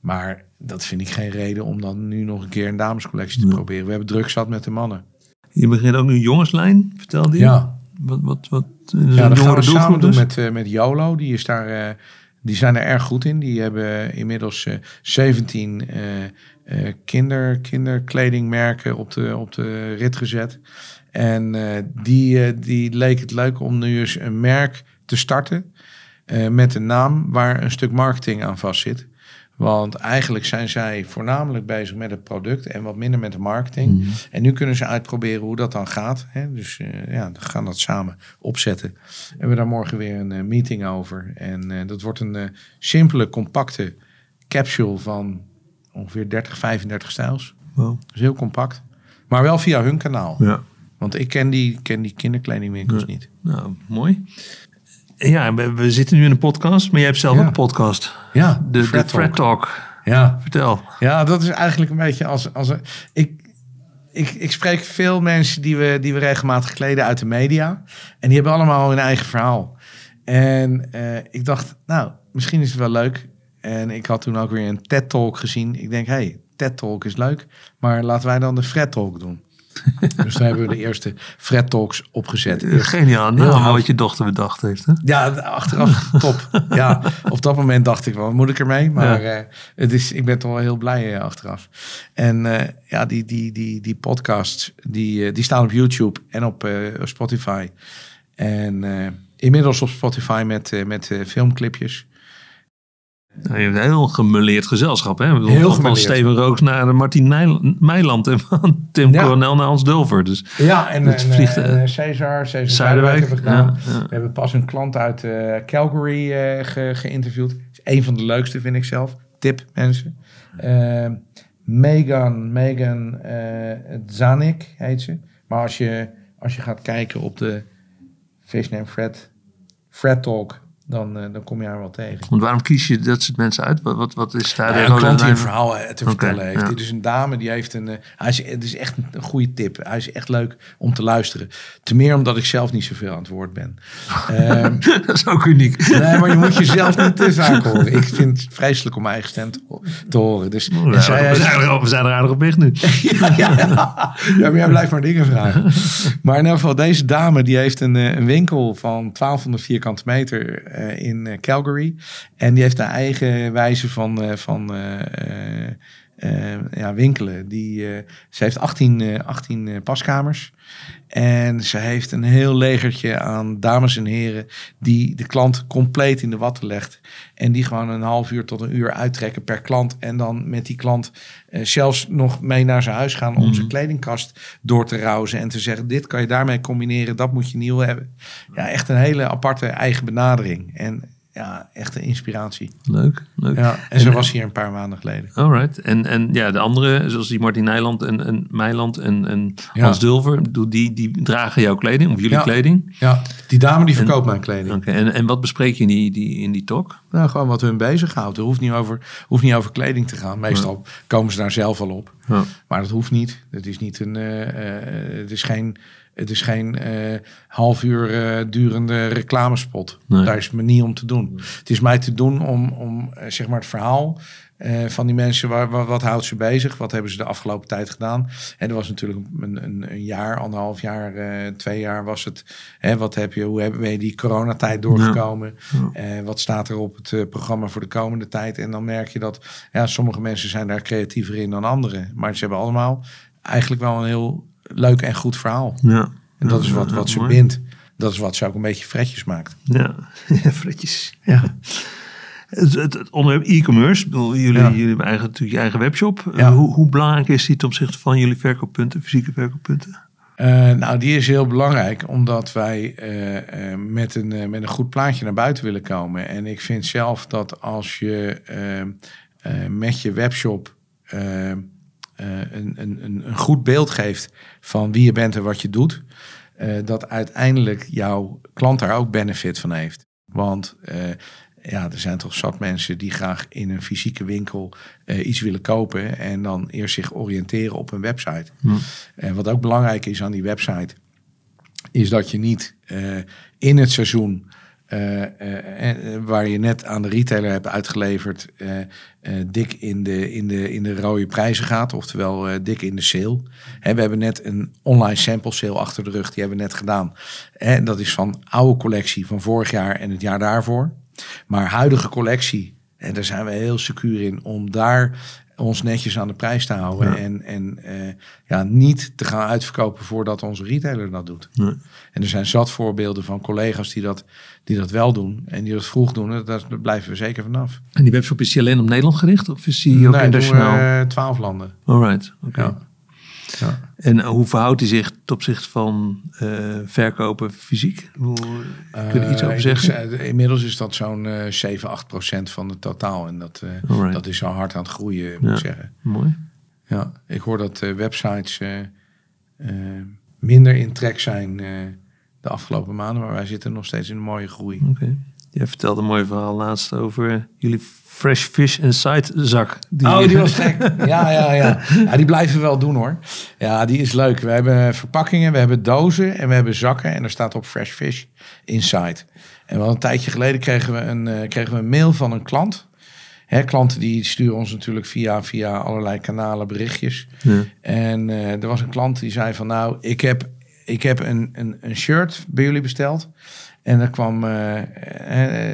Maar dat vind ik geen reden om dan nu nog een keer een damescollectie te proberen. We hebben druk zat met de mannen. Je begint ook nu jongenslijn, vertelde je? Ja. Wat, wat, wat een Ja, dat gaan we samen doelgroep doen dus? met, eh, met YOLO. Die, is daar, eh, die zijn er erg goed in. Die hebben inmiddels eh 17 eh, eh, kinder, kinderkledingmerken op de, op de rit gezet. En eh, die, eh, die leek het leuk om nu eens een merk te starten. eh, met een naam waar een stuk marketing aan vastzit. Want eigenlijk zijn zij voornamelijk bezig met het product en wat minder met de marketing. Mhm. En nu kunnen ze uitproberen hoe dat dan gaat. Hè? Dus eh, ja, we gaan dat samen opzetten. We hebben daar morgen weer een eh, meeting over. En eh, dat wordt een simpele, compacte capsule van ongeveer 30, 35 stijls. Wow. Dus heel compact. Maar wel via hun kanaal. Ja. Want ik ken die, ken die kinderkledingwinkels Ja. niet. Nou, mooi. Ja, we, we zitten nu in een podcast, maar jij hebt zelf Ja. ook een podcast. Ja, De, de Fred Fred Talk. Talk. Ja, Vertel. Ja, dat is eigenlijk een beetje als. als een, ik, ik, ik spreek veel mensen die we, die we regelmatig kleden uit de media. En die hebben allemaal hun eigen verhaal. En eh, ik dacht, nou, misschien is het wel leuk. En ik had toen ook weer een TED-talk gezien. Ik denk, hey, TED-talk is leuk. Maar laten wij dan de Fred Talk doen. dus toen hebben we de eerste Fred Talks opgezet. Geniaal naam oud. wat je dochter bedacht heeft. Hè? ja, achteraf top. Ja, op dat moment dacht ik wat moet ik ermee? Maar eh, het is, ik ben toch wel heel blij eh, achteraf. En eh, ja, die, die, die, die podcasts, die, die staan op YouTube en op Spotify. En inmiddels op Spotify met, met filmclipjes. Nou, je hebt een heel gemeleerd gezelschap. Hè? Bedoel, Heel van. Steven Rooks naar de Martin Meiland en van Tim Ja. Coronel naar Hans Dulver. Dus Ja, en, Het vliegt, en, eh, eh, Cesar, Cesar hebben we gedaan. ja, ja. We hebben pas een klant uit eh, Calgary ge- geïnterviewd. Is een van de leukste, vind ik zelf. Tip, mensen. Eh, Megan, Megan Zanik heet ze. Maar als je, als je gaat kijken op de Fish Name Fred, Fred Talk, dan, eh, dan kom je haar wel tegen. Want waarom kies je dat soort mensen uit? Wat, wat, wat is daar Nou een klant die een verhaal eh, te vertellen heeft. ja. Dit is een dame die heeft een. eh, hij is, het is echt een goede tip. Hij is echt leuk om te luisteren. Te meer omdat ik zelf niet zoveel aan het woord ben. Ehm, dat is ook uniek. nee, maar je moet jezelf niet te vaak horen. Ik vind het vreselijk om mijn eigen stem te, te horen. Dus we, zij- zijn er, we zijn er aardig op weg nu. ja, ja, maar jij blijft maar dingen vragen. Maar in ieder geval, deze dame die heeft een, een winkel van 1200 vierkante meter in eh, Calgary. En die heeft haar eigen wijze van, eh, van eh, eh, eh, ja, winkelen. Die, eh, ze heeft 18, eh, 18 eh, paskamers. En ze heeft een heel legertje aan dames en heren die de klant compleet in de watten legt. En die gewoon een half uur tot een uur uittrekken per klant. En dan met die klant eh, zelfs nog mee naar zijn huis gaan om zijn kledingkast door te rouwen. En te zeggen, dit kan je daarmee combineren, dat moet je nieuw hebben. Ja, echt een hele aparte eigen benadering. En ja, echt een inspiratie. Leuk, leuk. Ja, en ze was hier een paar maanden geleden. Alright. En, en ja, de andere, zoals die Martin Nijland en, en Meiland en, en Ja. Hans Dulver, ik bedoel, die, die dragen jouw kleding of jullie Ja. kleding. Ja, die dame die verkoopt mijn kleding. En, en wat bespreek je in die, die, in die talk? Nou, gewoon wat hun bezighoudt. Er hoeft niet over, hoeft niet over kleding te gaan. Meestal komen ze daar zelf al op. Ja. Maar dat hoeft niet. Het is niet een. eh, het is geen. Het is geen eh, half uur eh, durende reclamespot. Nee. Daar is het me niet om te doen. Het is mij te doen om, om eh, zeg maar het verhaal van die mensen. Waar, waar- wat houdt ze bezig? Wat hebben ze de afgelopen tijd gedaan? En er was natuurlijk een, een, een jaar, anderhalf jaar, twee jaar was het. Hè, wat heb je, hoe heb- ben je die coronatijd doorgekomen? Eh, wat staat er op het programma voor de komende tijd? En dan merk je dat ja, sommige mensen zijn daar creatiever in dan anderen. Maar ze hebben allemaal eigenlijk wel een heel leuk en goed verhaal. Ja. En dat is wat, wat ze mooi. bindt. Dat is wat ze ook een beetje fretjes maakt. Ja, fretjes. Ja. Het, het, het onderwerp e-commerce, jullie, Ja. jullie hebben eigen, natuurlijk je eigen webshop. Eh, hoe, hoe belangrijk is die ten opzichte van jullie verkooppunten, fysieke verkooppunten? Eh, nou, die is heel belangrijk, omdat wij eh, met, een, met een goed plaatje naar buiten willen komen. En ik vind zelf dat als je met je webshop een, een, een, een goed beeld geeft van wie je bent en wat je doet, eh, dat uiteindelijk jouw klant daar ook benefit van heeft. Want eh, ja, er zijn toch zat mensen die graag in een fysieke winkel eh, iets willen kopen en dan eerst zich oriënteren op een website. En wat ook belangrijk is aan die website, is dat je niet eh, in het seizoen eh, eh, eh, waar je net aan de retailer hebt uitgeleverd, eh, eh, dik in de, in, de, in de rode prijzen gaat, oftewel eh, dik in de sale. Hè, we hebben net een online sample sale achter de rug, die hebben we net gedaan. En dat is van oude collectie van vorig jaar en het jaar daarvoor. Maar huidige collectie, en daar zijn we heel secuur in om daar ons netjes aan de prijs te houden. En, en eh, ja, niet te gaan uitverkopen voordat onze retailer dat doet. Nee. En er zijn zat voorbeelden van collega's die dat, die dat wel doen. En die dat vroeg doen. Daar- blijven we zeker vanaf. En die webshop is die alleen op Nederland gericht of is die ook Nee, internationaal? doen we, eh, twaalf landen. Alright, oké. Ja. Ja. En eh, hoe verhoudt hij zich ten opzichte van eh, verkopen fysiek? Hoe, kun je iets over zeggen? zeg, inmiddels is dat zo'n eh 7, 8 procent van het totaal. En dat, dat is zo hard aan het groeien, moet Ja. ik zeggen. Mooi. Ja, ik hoor dat websites minder in trek zijn de afgelopen maanden. Maar wij zitten nog steeds in een mooie groei. Oké. Jij vertelde een mooi verhaal laatst over jullie Fresh Fish Inside zak. oh, die was gek. Ja, ja, ja. ja, die blijven we wel doen hoor. Ja, die is leuk. We hebben verpakkingen, we hebben dozen en we hebben zakken. En er staat op Fresh Fish Inside. En wel een tijdje geleden kregen we een, eh, kregen we een mail van een klant. Hè, klanten die sturen ons natuurlijk via, via allerlei kanalen berichtjes. Ja. En eh, er was een klant die zei van nou, ik heb, ik heb een, een, een shirt bij jullie besteld. En dan kwam, eh,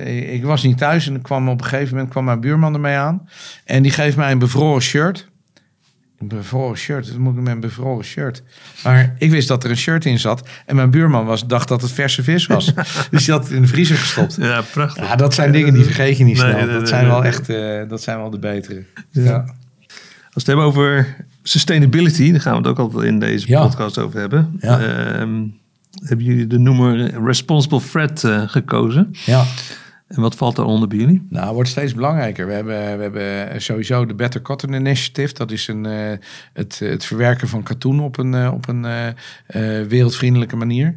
eh, ik was niet thuis en er kwam op een gegeven moment kwam mijn buurman ermee aan. En die geeft mij een bevroren shirt. Een bevroren shirt, dat moet ik met een bevroren shirt. Maar ik wist dat er een shirt in zat. En mijn buurman was, dacht dat het verse vis was. dus die had het in de vriezer gestopt. ja, prachtig. Ja, dat zijn dingen die vergeet je niet Nee, snel. nee, dat nee, zijn wel echt, eh, dat zijn wel de betere. Ja. Als we het hebben over sustainability, daar gaan we het ook altijd in deze Ja. podcast over hebben. Ja. Ehm, hebben jullie de noemer Responsible Fred eh, gekozen? ja. En wat valt daaronder bij jullie? Nou, het wordt steeds belangrijker. We hebben, we hebben sowieso de Better Cotton Initiative. Dat is een, uh, het, het verwerken van katoen op een, uh, op een uh, wereldvriendelijke manier.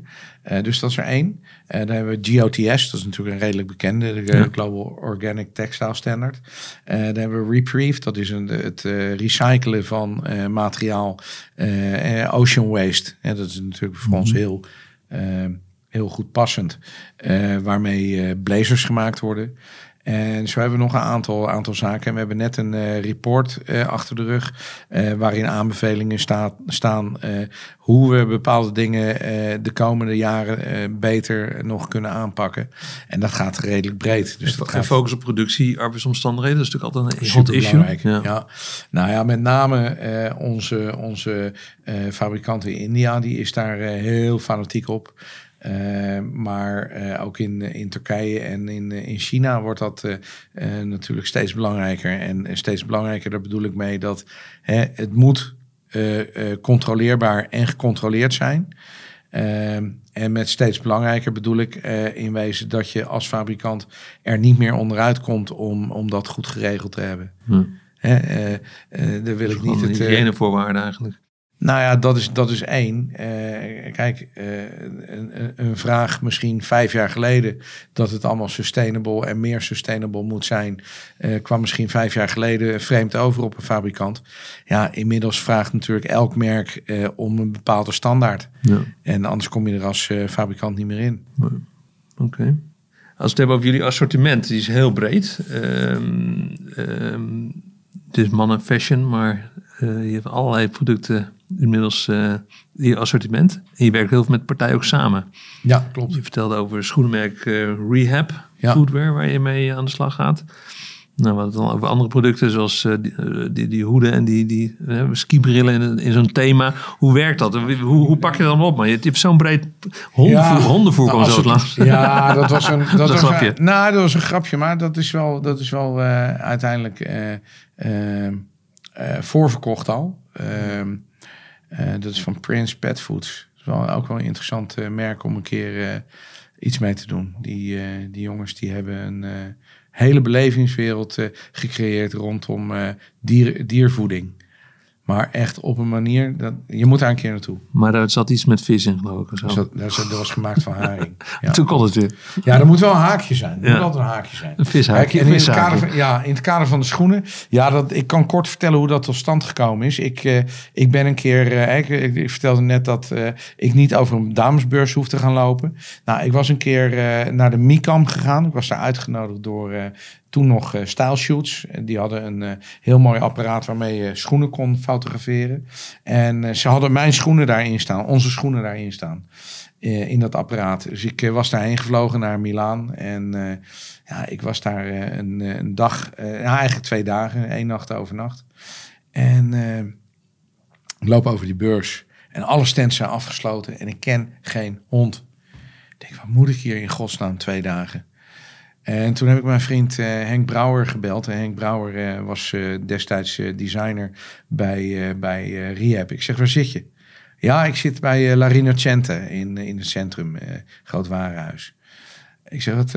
Dus dat is er één. dan hebben we GOTS, dat is natuurlijk een redelijk bekende, de ja. Global Organic Textile Standard. dan hebben we Reprieve, dat is een, het recyclen van materiaal, ocean waste. En dat is natuurlijk voor ons mhm. heel heel goed passend. Waarmee blazers gemaakt worden. En zo hebben we nog een aantal, aantal zaken. We hebben net een uh, report achter de rug. waarin aanbevelingen staat, staan. hoe we bepaalde dingen de komende jaren beter nog kunnen aanpakken. En dat gaat redelijk breed. Dus en, dat gaat... focus op productie, arbeidsomstandigheden. Dat is natuurlijk altijd een hot issue. Ja. ja. Nou ja, met name onze, onze fabrikant in India. Die is daar heel fanatiek op. Uh, maar uh, ook in, in Turkije en in, in China wordt dat uh, natuurlijk steeds belangrijker. En steeds belangrijker, daar bedoel ik mee dat hè, het moet controleerbaar en gecontroleerd zijn. Ehm, en met steeds belangrijker bedoel ik in wezen dat je als fabrikant er niet meer onderuit komt om, om dat goed geregeld te hebben. Hm. Hè, daar wil ik niet het. Eigenlijk. Nou ja, dat is, dat is één. Uh, kijk, uh, een, een, vraag misschien vijf jaar geleden dat het allemaal sustainable en meer sustainable moet zijn, uh, kwam misschien vijf jaar geleden vreemd over op een fabrikant. Ja, inmiddels vraagt natuurlijk elk merk om een bepaalde standaard. Ja. En anders kom je er als fabrikant niet meer in. Oké. Als we het hebben over jullie assortiment, die is heel breed. Um, um, het is mannen fashion, maar je hebt allerlei producten inmiddels uh, je assortiment. En je werkt heel veel met partijen ook samen. Ja, klopt. Je vertelde over schoenenmerk uh, Rehab Footwear, waar je mee aan de slag gaat. Nou, wat dan over andere producten zoals uh, die, die, die, hoeden en die, die skibrillen in, in zo'n thema. Hoe werkt dat? Hoe, hoe pak je dat dan op? Maar je, hebt zo'n breed hondenvoer, ja, hondenvoer nou, zo langs. Ja, dat was een, dat, was een grapje. nou, dat was een grapje, maar dat is wel, dat is wel uiteindelijk voorverkocht al. Ehm, uh, dat is van Prince Pet Foods. Dat is wel ook wel een interessant uh, merk om een keer uh, iets mee te doen. Die, die jongens die hebben een hele belevingswereld gecreëerd rondom dier, diervoeding. Maar echt op een manier, dat, je moet daar een keer naartoe. Maar daar zat iets met vis in, geloof ik. Zo. Dat, dat, was gemaakt van haring. Ja. Toen kon het weer. Ja, er moet wel een haakje zijn. Er moet altijd een haakje zijn. Een vishaakje. in, het kader van, ja, in het kader van de schoenen. Ja, dat, ik kan kort vertellen hoe dat tot stand gekomen is. Ik, uh, ik ben een keer, uh, ik, ik, vertelde net dat uh, ik niet over een damesbeurs hoef te gaan lopen. Nou, ik was een keer naar de Micam gegaan. Ik was daar uitgenodigd door toen nog uh, style shoots. Die hadden een uh, heel mooi apparaat waarmee je schoenen kon fotograferen. En uh, ze hadden mijn schoenen daarin staan, onze schoenen daarin staan. in dat apparaat. Dus ik was daarheen gevlogen naar Milaan. En ja, ik was daar een, een, dag, ja, eigenlijk twee dagen, één nacht overnacht. En ik loop over die beurs. En alle stands zijn afgesloten. En ik ken geen hond. Ik denk, wat moet ik hier in godsnaam twee dagen? En toen heb ik mijn vriend uh, Henk Brouwer gebeld. En Henk Brouwer uh, was uh, destijds designer bij, bij Rehab. Ik zeg, waar zit je? Ja, ik zit bij La Rinocente in, in het centrum, groot warenhuis. Ik zeg, wat,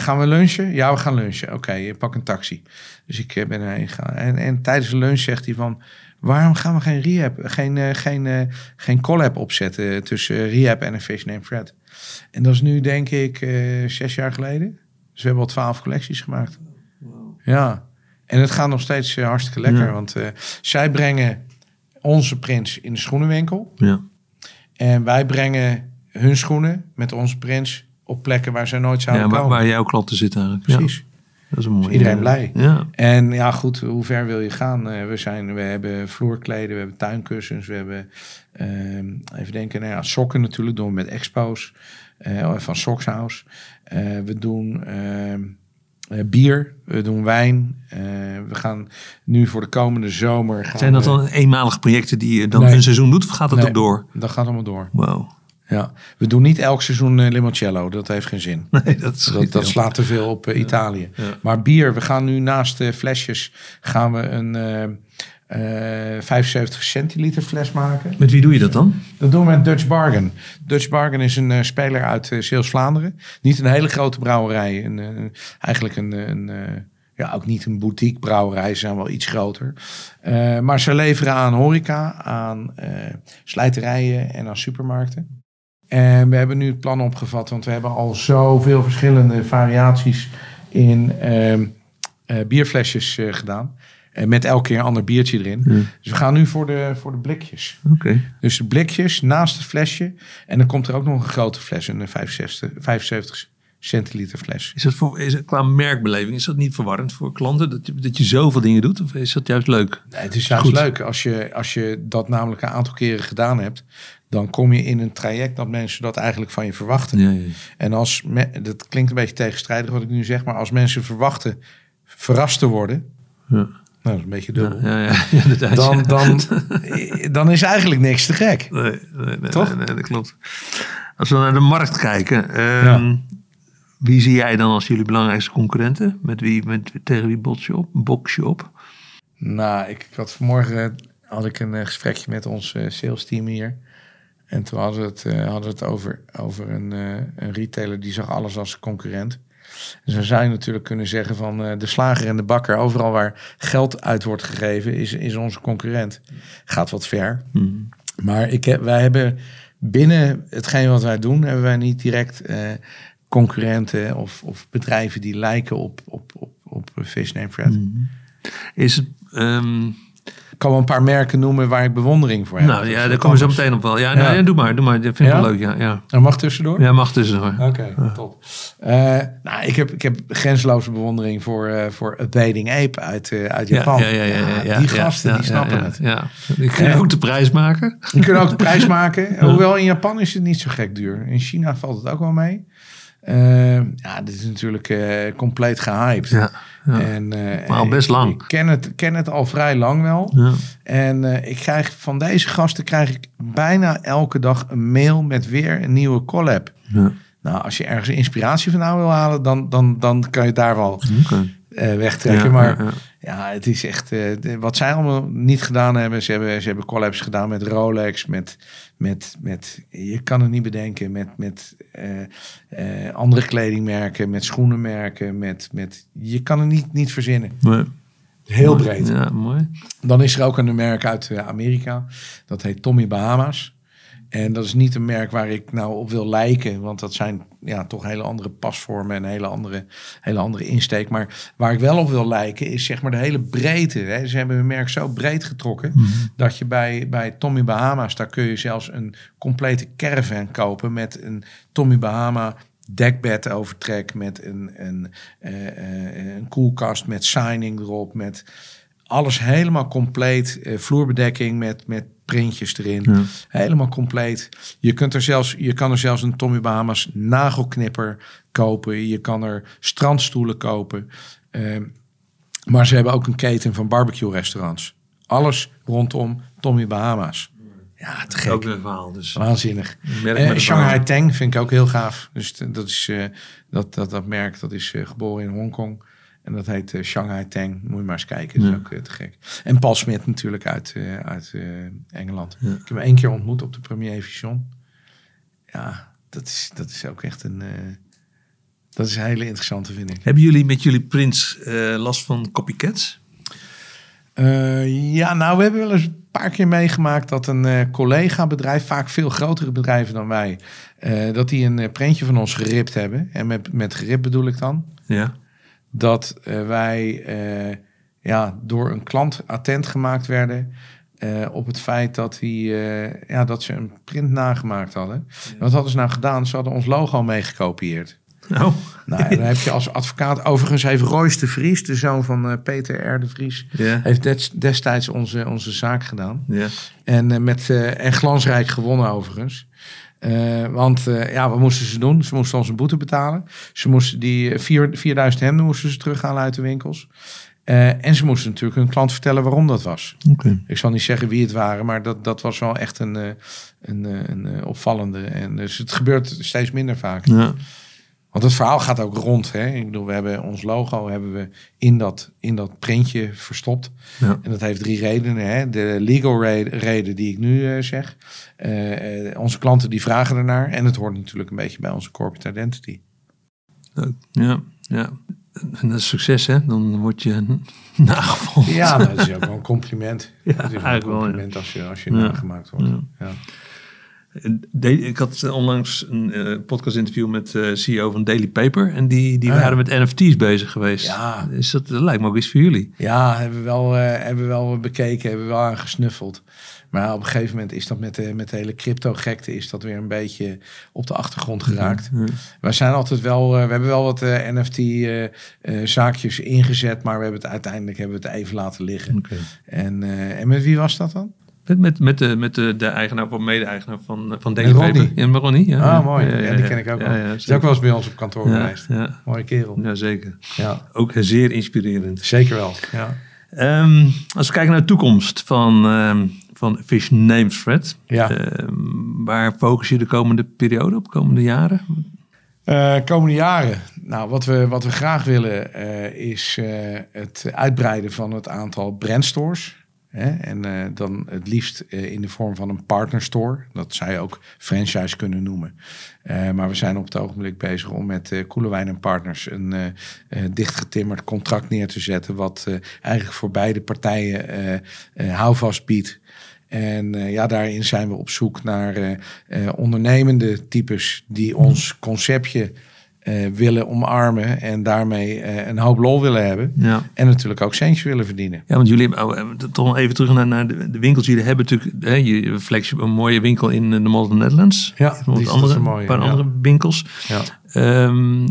gaan we lunchen? Ja, we gaan lunchen. Oké, pak een taxi. Dus ik ben erheen gegaan. En, en tijdens de lunch zegt hij van... Waarom gaan we geen rehab, geen, geen, geen collab opzetten tussen rehab en een Fish Named Fred? En dat is nu denk ik zes jaar geleden. Dus we hebben al twaalf collecties gemaakt. Ja, en het gaat nog steeds uh, hartstikke lekker. Want uh, zij brengen onze prints in de schoenenwinkel. Ja. En wij brengen hun schoenen met onze prints op plekken waar zij nooit zouden ja, waar, komen. Waar jouw klanten zitten eigenlijk. Precies. Dat is een mooie. iedereen blij. Ja. En ja, goed, hoe ver wil je gaan? Uh, we, zijn, we hebben vloerkleden, we hebben tuinkussens, we hebben, uh, even denken, nou ja, sokken natuurlijk, doen we met expos van Sockshouse. Uh, we doen ehm, uh, bier, we doen wijn. Uh, we gaan nu voor de komende zomer. Gaan Zijn dat dan eenmalige projecten die je dan nee. een seizoen doet? Of gaat dat nee, ook door? Dat gaat allemaal door. Wow. Ja, we doen niet elk seizoen uh, limoncello. Dat heeft geen zin. Nee, dat, dat, dat slaat te veel op uh, Italië. Ja. Maar bier, we gaan nu naast de flesjes gaan we een, uh, eh 75 centiliter fles maken. Met wie doe je dat dan? Dat doen we met Dutch Bargain. Dutch Bargain is een eh, speler uit uh, Zeeuws-Vlaanderen. Niet een hele grote brouwerij. Een, eh, eigenlijk een, een eh, ja, ook niet een boutique brouwerij. Ze zijn wel iets groter. Eh, maar ze leveren aan horeca, aan eh, slijterijen en aan supermarkten. En we hebben nu het plan opgevat, want we hebben al zoveel verschillende variaties in ehm, eh, bierflesjes eh, gedaan. En met elke keer een ander biertje erin. Ja. Dus we gaan nu voor de, voor de blikjes. Oké. Dus de blikjes naast het flesje. En dan komt er ook nog een grote fles, een 65, 75 centiliter fles. Is dat voor, is het, qua merkbeleving, is dat niet verwarrend voor klanten? Dat je, dat je zoveel dingen doet? Of is dat juist leuk? Nee, het is juist Goed. leuk als je, als je dat namelijk een aantal keren gedaan hebt. Dan kom je in een traject dat mensen dat eigenlijk van je verwachten. Ja, ja. En als, me- dat klinkt een beetje tegenstrijdig wat ik nu zeg, maar als mensen verwachten verrast te worden. Ja. Nou, dat is een beetje dubbel. Ja, ja, ja, inderdaad, Dan, ja. dan, dan is eigenlijk niks te gek. Nee, nee, nee, Toch? Nee, nee, dat klopt. Als we naar de markt kijken, ehm, Ja. wie zie jij dan als jullie belangrijkste concurrenten? Met wie, met, tegen wie bots je op? Box je op? Nou, ik, ik had vanmorgen had ik een eh, gesprekje met ons eh, sales team hier. En toen hadden we het, eh, hadden we het over, over een, een retailer die zag alles als concurrent. Dan zou je natuurlijk kunnen zeggen van eh, de slager en de bakker, overal waar geld uit wordt gegeven, is, is onze concurrent. Gaat wat ver. Maar ik heb, wij hebben binnen hetgeen wat wij doen, hebben wij niet direct eh, concurrenten of, of bedrijven die lijken op, op, op, op Fish Name Fred. Is het... ehm, kan wel een paar merken noemen waar ik bewondering voor heb. nou ja, daar komen we zo meteen op wel. Ja, nou, Ja. doe maar, doe maar. Dat vind ik Ja? wel leuk, ja. Ja, Dat mag tussendoor? ja mag tussendoor. Oké, top. Eh, nou, ik heb, ik heb grenzeloze bewondering voor, eh voor Abading Ape uit, eh, uit Ja, Japan. ja, ja, ja, ja, ja, die gasten, die snappen het. Ja, die kunnen ook de prijs maken. Die kunnen ook de prijs maken. Hoewel in Japan is het niet zo gek duur. In China valt het ook wel mee. Ja, dit is natuurlijk compleet gehyped. Ja, ja. En, eh, Maar al best lang. Ik ken het, ken het al vrij lang wel. Ja. En eh, ik krijg van deze gasten krijg ik bijna elke dag een mail met weer een nieuwe collab. Ja. Nou, als je ergens inspiratie vandaan wil halen, dan, dan, dan kan je het daar wel Oké. eh, wegtrekken. Ja, maar ja, het is echt de- wat zij allemaal niet gedaan hebben. Ze hebben, ze hebben collabs gedaan met Rolex, met, met, met je kan het niet bedenken, met, met eh, eh, andere kledingmerken, met schoenenmerken, met, met je kan het niet, niet verzinnen. Nee. Heel breed. Ja, mooi. Dan is er ook een merk uit Amerika. Dat heet Tommy Bahama's. En dat is niet een merk waar ik nou op wil lijken. Want dat zijn ja, toch hele andere pasvormen en een hele andere, hele andere insteek. Maar waar ik wel op wil lijken is zeg maar de hele breedte. Hè. Ze hebben hun merk zo breed getrokken. Dat je bij, bij Tommy Bahama's, daar kun je zelfs een complete caravan kopen. Met een Tommy Bahama dekbed overtrek. Met een, een, eh, eh, een koelkast met signing erop. Met alles helemaal compleet. eh, vloerbedekking met, met printjes erin. Ja. Helemaal compleet. Je, kunt er zelfs, je kan er zelfs een Tommy Bahamas nagelknipper kopen. Je kan er strandstoelen kopen. Ehm, maar ze hebben ook een keten van barbecue restaurants. Alles rondom Tommy Bahama's. Ja, te gek. Ook een verhaal. Dus Waanzinnig. een Shanghai. Tang vind ik ook heel gaaf. Dus dat, is, eh, dat, dat, dat merk dat is eh, geboren in Hongkong. En dat heet eh, Shanghai Tang. Moet je maar eens kijken. Dat is ook eh, te gek. En Paul Smit natuurlijk uit, eh, uit Engeland. Ik heb hem één keer ontmoet op de Premier Vision. Ja, dat is, dat is ook echt een... dat is een hele interessante, vind ik. Hebben jullie met jullie prints eh, last van copycats? Eh, ja, nou, we hebben wel eens een paar keer meegemaakt dat een collega-bedrijf, vaak veel grotere bedrijven dan wij, dat die een prentje van ons geript hebben. En met, met gerip bedoel ik dan Ja. Dat eh, wij eh, ja, door een klant attent gemaakt werden eh, op het feit dat, die, eh, ja, dat ze een print nagemaakt hadden. Wat hadden ze nou gedaan? Ze hadden ons logo meegekopieerd. Oh. Nou, ja, dan heb je als advocaat... Overigens heeft Royce de Vries, de zoon van Peter R. de Vries... Ja. heeft des- destijds onze, onze zaak gedaan. Ja. En, met, en glansrijk gewonnen overigens. Eh, want eh, ja, wat moesten ze doen? Ze moesten ons een boete betalen. Ze moesten die eh, vier, 4000 hemden moesten ze terughalen uit de winkels. Eh, en ze moesten natuurlijk hun klant vertellen waarom dat was. Ik zal niet zeggen wie het waren, maar dat, dat was wel echt een, eh, een, eh, een, eh, opvallende. En dus het gebeurt steeds minder vaak. Ja. Want het verhaal gaat ook rond. Hè? Ik bedoel, we hebben ons logo hebben we in dat, in dat printje verstopt. Ja. En dat heeft drie redenen. Hè? De legal re- reden die ik nu eh, zeg. Eh, eh, onze klanten die vragen ernaar. En het hoort natuurlijk een beetje bij onze corporate identity. Ja, ja. En dat is succes, hè? Dan word je nagevolgd. Ja, nou, dat is ook wel een compliment. Ja, het is een eigenlijk wel, ja. compliment als je, als je Ja. nagemaakt wordt. Ja. De- ik had onlangs een eh, podcast-interview met de CEO van Daily Paper. En die, die Ah, ja. waren met NFT's bezig geweest. Ja. Dus dat, dat lijkt me ook iets voor jullie. Ja, hebben we wel, eh, hebben we wel bekeken, hebben we wel aan gesnuffeld. Maar op een gegeven moment is dat met de, met de hele crypto-gekte is dat weer een beetje op de achtergrond geraakt. Ja. Wij zijn altijd wel, eh, we hebben wel wat NFT-zaakjes ingezet, maar we hebben het uiteindelijk hebben we het even laten liggen. Eh, en met wie was dat dan? Met, met, met, de, met de, de eigenaar of mede-eigenaar van, van Daily Met Ronnie. Paper. Ja. Ja, Ah, ja. mooi. Ja, die ken ik ook ja, wel. Ja, is ook wel eens bij ons op kantoor ja, geweest. ja, Mooie kerel. ja, zeker. Ja, Ook zeer inspirerend. zeker wel. Ja. Ehm, als we kijken naar de toekomst van, ehm van Fish Names, Fred. Ja. Ehm, waar focus je de komende periode op, komende jaren? Eh, komende jaren. Nou, wat we, wat we graag willen eh, is eh, het uitbreiden van het aantal brandstores. En eh, dan het liefst eh, in de vorm van een partnerstore. Dat zou je ook franchise kunnen noemen. Eh, maar we zijn op het ogenblik bezig om met eh Koelewijn en Partners een dichtgetimmerd contract neer te zetten. Wat eigenlijk voor beide partijen houvast biedt. En ja, daarin zijn we op zoek naar ondernemende types die ons conceptje eh, willen omarmen en daarmee eh, een hoop lol willen hebben. Ja. En natuurlijk ook centjes willen verdienen. Ja, want jullie hebben, oh, eh, toch even terug naar, naar de, de winkels. Jullie hebben natuurlijk hè, je flagship, een mooie winkel in de the Netherlands. Ja, die andere, een mooie, Een paar ja. andere winkels. Ja. Ehm,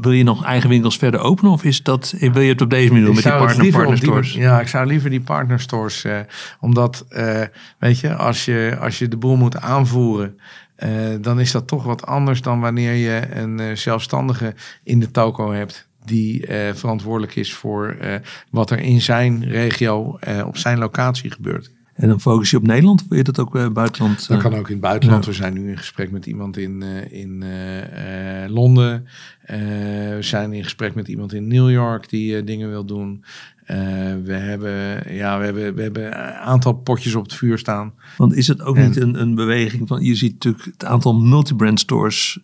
wil je nog eigen winkels verder openen? Of is dat, wil je het op deze manier doen met die partner, partner die- stores? ja, ik zou liever die partnerstores. eh omdat, eh, weet je, als je, als je de boel moet aanvoeren. Eh, dan is dat toch wat anders dan wanneer je een eh, zelfstandige in de toko hebt. Die eh, verantwoordelijk is voor wat er in zijn regio, op zijn locatie gebeurt. En dan focus je op Nederland? Of wil je dat ook buitenland? Dat kan ook in het buitenland. Ja. We zijn nu in gesprek met iemand in, in Londen. We zijn in gesprek met iemand in New York die dingen wil doen. Eh, we, hebben, ja, we, hebben, we hebben een aantal potjes op het vuur staan. Want is het ook En- niet een, een beweging van... Je ziet natuurlijk het aantal multibrand stores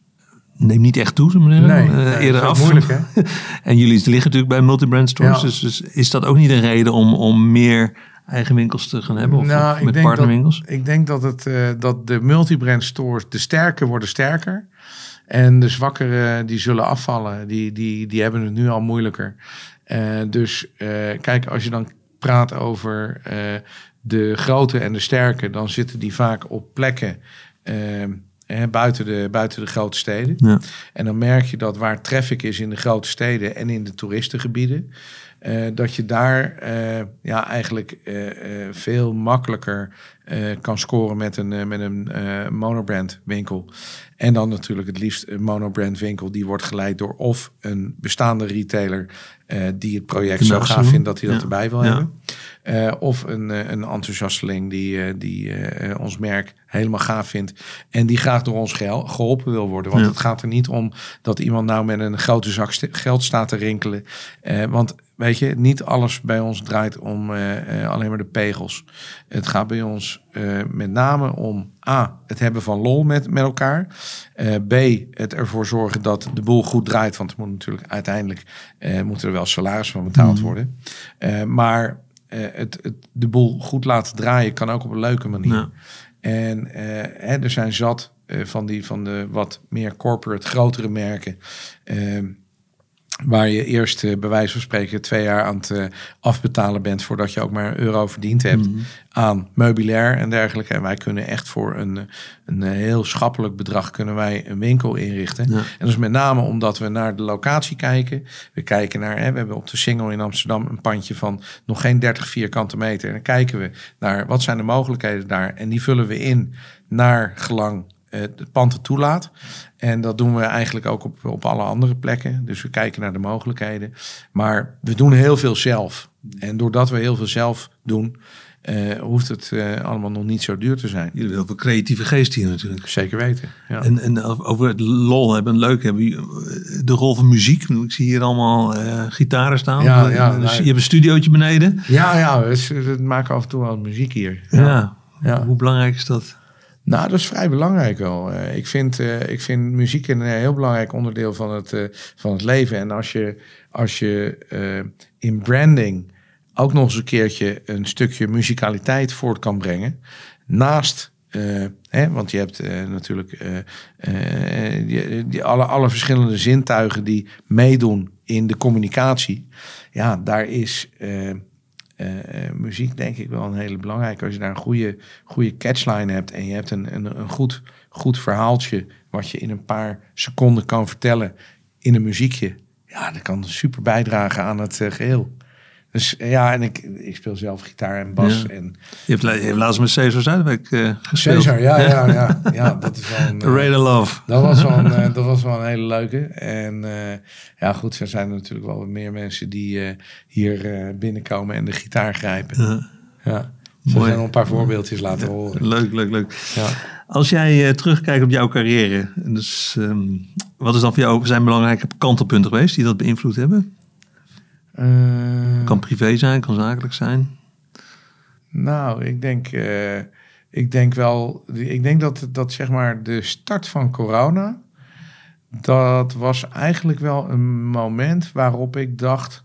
neemt niet echt toe, zeggen. Nee, Eh, eerder ook af. moeilijk, hè? en jullie liggen natuurlijk bij multibrand stores. Ja. Dus, dus is dat ook niet een reden om, om meer eigen winkels te gaan hebben? Of, Nou, of met partnerwinkels? Ik denk dat, het, eh, dat de multibrand stores, de sterke worden sterker. En de zwakkere die zullen afvallen. Die, die, die hebben het nu al moeilijker. Eh, dus eh, kijk, als je dan praat over eh, de grote en de sterke, dan zitten die vaak op plekken eh, hè, buiten, de, buiten de grote steden. Ja. En dan merk je dat waar traffic is in de grote steden en in de toeristengebieden, eh, dat je daar eh, ja, eigenlijk eh, veel makkelijker kan scoren met een, met een monobrand winkel. En dan natuurlijk het liefst een monobrand winkel die wordt geleid door of een bestaande retailer die het project zo gaaf vindt dat hij dat Ja. erbij wil Ja. hebben. Of een, een enthousiasteling die, die ons merk helemaal gaaf vindt. En die graag door ons geholpen wil worden. Want Ja. het gaat er niet om dat iemand nou met een grote zak geld staat te rinkelen. Want weet je, niet alles bij ons draait om eh, eh, alleen maar de pegels. Het gaat bij ons eh, met name om A, het hebben van lol met, met elkaar. B, het ervoor zorgen dat de boel goed draait. Want er moet natuurlijk uiteindelijk moet er wel salaris van betaald Mhm. worden. Maar het, het, de boel goed laten draaien kan ook op een leuke manier. Ja. En hè, er zijn zat van, die, van de wat meer corporate, grotere merken. Waar je eerst eh, bij wijze van spreken twee jaar aan het eh, afbetalen bent voordat je ook maar een euro verdiend hebt Mhm. aan meubilair en dergelijke. En wij kunnen echt voor een, een heel schappelijk bedrag kunnen wij een winkel inrichten. Ja. En dat is met name omdat we naar de locatie kijken. We kijken naar, hè, we hebben op de Singel in Amsterdam een pandje van nog geen 30 vierkante meter. En dan kijken we naar wat zijn de mogelijkheden daar. En die vullen we in naar gelang het pand het toelaat. En dat doen we eigenlijk ook op, op alle andere plekken. Dus we kijken naar de mogelijkheden. Maar we doen heel veel zelf. En doordat we heel veel zelf doen, eh, hoeft het eh, allemaal nog niet zo duur te zijn. Jullie hebben heel veel creatieve geest hier natuurlijk. Zeker weten. Ja. En, en over het lol hebben, leuk hebben. De rol van muziek. Ik zie hier allemaal eh, gitaren staan. Ja, ja, dus nou, je hebt een studiootje beneden. ja, ja, we, maken af en toe wel muziek hier. Ja. Ja. Hoe belangrijk is dat? Nou, dat is vrij belangrijk wel. Eh, ik, vind, eh, ik vind muziek een eh, heel belangrijk onderdeel van het, van het leven. En als je, als je in branding ook nog eens een keertje een stukje muzikaliteit voort kan brengen. Naast, hè, want je hebt natuurlijk die, alle, alle verschillende zintuigen die meedoen in de communicatie. Ja, daar is muziek denk ik wel een hele belangrijke. Als je daar een goede, goede catchline hebt en je hebt een, een, een goed, goed verhaaltje wat je in een paar seconden kan vertellen in een muziekje. Ja, dat kan super bijdragen aan het eh, geheel. Dus eh, ja, en ik, ik speel zelf gitaar en bas. Ja. En Je hebt, je hebt laatst met Cesar Zuidwijk eh gespeeld. Cesar, ja, ja, ja, ja, dat is wel een, eh, Radar Love. dat was, wel een, eh, dat was wel een hele leuke. En eh, ja, goed, er zijn natuurlijk wel wat meer mensen die eh, hier eh, binnenkomen en de gitaar grijpen. Ja. Ja. Zo zijn een paar voorbeeldjes laten horen. Leuk, leuk, leuk. Ja. Als jij eh, terugkijkt op jouw carrière, dus, ehm, wat is dan voor jou zijn belangrijke kantelpunten geweest die dat beïnvloed hebben? Eh, Kan privé zijn, kan zakelijk zijn. Nou, ik denk, eh, ik denk wel, ik denk dat, dat zeg maar de start van corona, dat was eigenlijk wel een moment waarop ik dacht,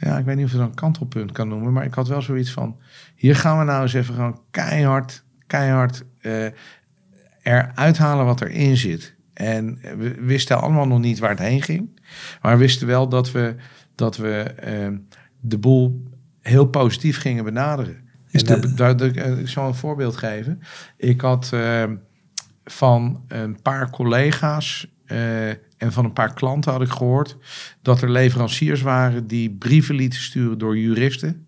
ja, ik weet niet of je dat een kantelpunt kan noemen, maar ik had wel zoiets van, hier gaan we nou eens even gewoon keihard, keihard eh eruit halen wat erin zit. En we wisten allemaal nog niet waar het heen ging, maar we wisten wel dat we, dat we eh, de boel heel positief gingen benaderen. Is en de- daar, daar, daar- ik zal een voorbeeld geven. Ik had eh, van een paar collega's eh, en van een paar klanten had ik gehoord dat er leveranciers waren die brieven lieten sturen door juristen.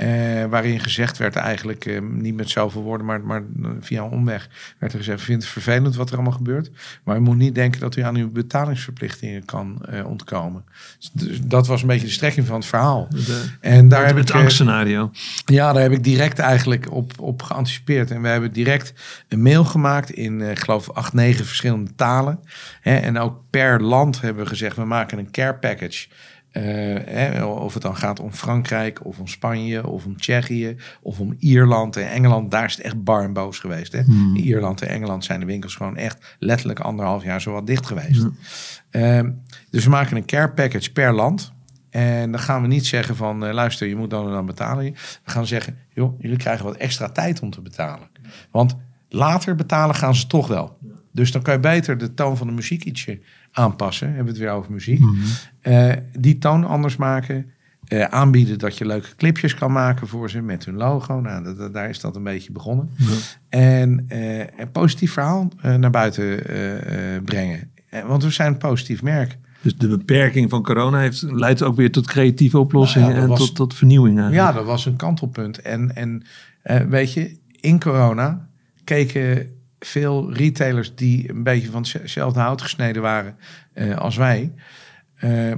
Eh, waarin gezegd werd eigenlijk, eh, niet met zoveel woorden, maar, maar via een omweg, werd er gezegd, ik vind het vervelend wat er allemaal gebeurt. Maar u moet niet denken dat u aan uw betalingsverplichtingen kan eh, ontkomen. Dus dat was een beetje de strekking van het verhaal. De, En daar heb het ik, angstscenario. ja, daar heb ik direct eigenlijk op, op geanticipeerd. En we hebben direct een mail gemaakt in, eh, ik geloof, acht, negen verschillende talen. Hè, en ook per land hebben we gezegd, we maken een care package. Eh, of het dan gaat om Frankrijk, of om Spanje, of om Tsjechië, of om Ierland en Engeland. Daar is het echt bar en boos geweest. Hè? In Ierland en Engeland zijn de winkels gewoon echt letterlijk anderhalf jaar zo wat dicht geweest. Ehm, dus we maken een care package per land. En dan gaan we niet zeggen van, eh, luister, je moet dan en dan betalen. We gaan zeggen, joh, jullie krijgen wat extra tijd om te betalen. Want later betalen gaan ze toch wel. Dus dan kan je beter de toon van de muziek ietsje aanpassen. Hebben we het weer over muziek. Eh, die toon anders maken. Eh, aanbieden dat je leuke clipjes kan maken voor ze met hun logo. Nou, dat- dat- daar is dat een beetje begonnen. En eh, een positief verhaal naar buiten brengen. Want we zijn een positief merk. Dus de beperking van corona heeft, leidt ook weer tot creatieve oplossingen Nou ja, en was- tot, tot vernieuwing eigenlijk. Ja, dat was een kantelpunt. En, en weet je, in corona keken veel retailers die een beetje van hetzelfde hout gesneden waren eh, als wij, eh,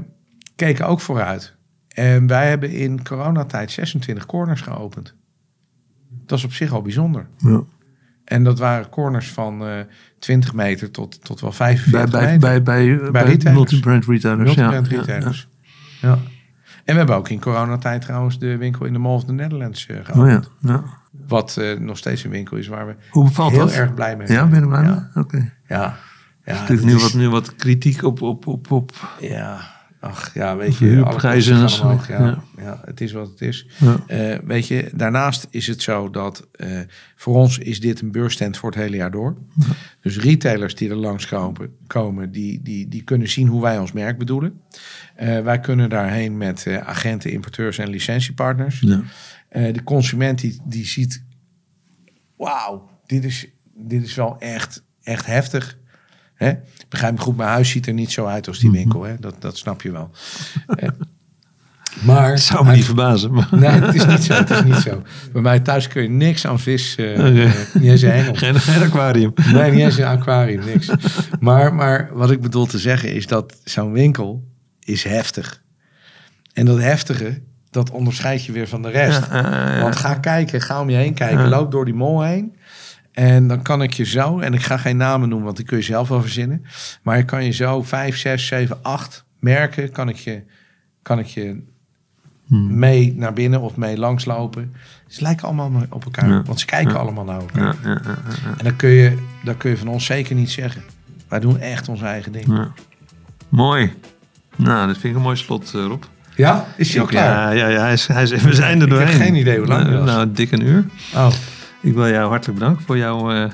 keken ook vooruit. En wij hebben in coronatijd 26 corners geopend. Dat is op zich al bijzonder. Ja. En dat waren corners van eh 20 meter tot, tot wel 45 Bij, bij, meter. bij, bij, bij, retailers. multi-brand retailers. Multibrand ja. retailers. Ja. En we hebben ook in coronatijd trouwens de winkel in de Mall of the Netherlands eh Ja. geopend. Oh ja, ja. Wat eh, nog steeds een winkel is waar we Hoe bevalt heel dat? erg blij mee Ja, zijn. ben je er blij Ja. mee? Oké. Ja. Ja, Natuurlijk het nu, is- wat, nu wat kritiek op, op, op, op ja. Ach ja, weet je, alle en kosten zo. gaan omhoog. Ja, Ja. ja. het is wat het is. Ja. Eh, weet je, daarnaast is het zo dat eh, voor ons is dit een beursstand voor het hele jaar door. Dus retailers die er langs komen, komen die, die, die kunnen zien hoe wij ons merk bedoelen. Eh, wij kunnen daarheen met agenten, importeurs en licentiepartners. Ja. De consument die, die ziet, wauw, dit is, dit is wel echt, echt heftig. Hè? Ik begrijp me goed, mijn huis ziet er niet zo uit als die winkel. Hè? Dat, dat snap je wel. Maar Het zou me niet verbazen. Maar... Nee, het is niet zo. Het is niet zo. Bij mij thuis kun je niks aan vis. eh eh, niet eens een hengel. Geen, geen aquarium. Nee, niet eens een aquarium, niks. Maar, maar wat ik bedoel te zeggen is dat zo'n winkel is heftig. En dat heftige, dat onderscheidt je weer van de rest. Ja. Want ga kijken, ga om je heen kijken. Ja. Loop door die mol heen. En dan kan ik je zo, en ik ga geen namen noemen, want die kun je zelf wel verzinnen. Maar ik kan je zo vijf, zes, zeven, acht merken, kan ik je, kan ik je Hmm. mee naar binnen of mee langslopen. Ze lijken allemaal op elkaar, Ja. want ze kijken Ja. allemaal naar elkaar. Ja, En dat kun, je, dat kun je van ons zeker niet zeggen. Wij doen echt ons eigen ding. Mooi. Nou, dat vind ik een mooi slot, eh, Rob. Ja? Is hij al klaar? Ja, ja, ja hij is, hij is, we zijn er Ik heb doorheen. geen idee hoe lang Nou, nou, dik een uur. Oh. Ik wil jou hartelijk bedanken voor jouw eh,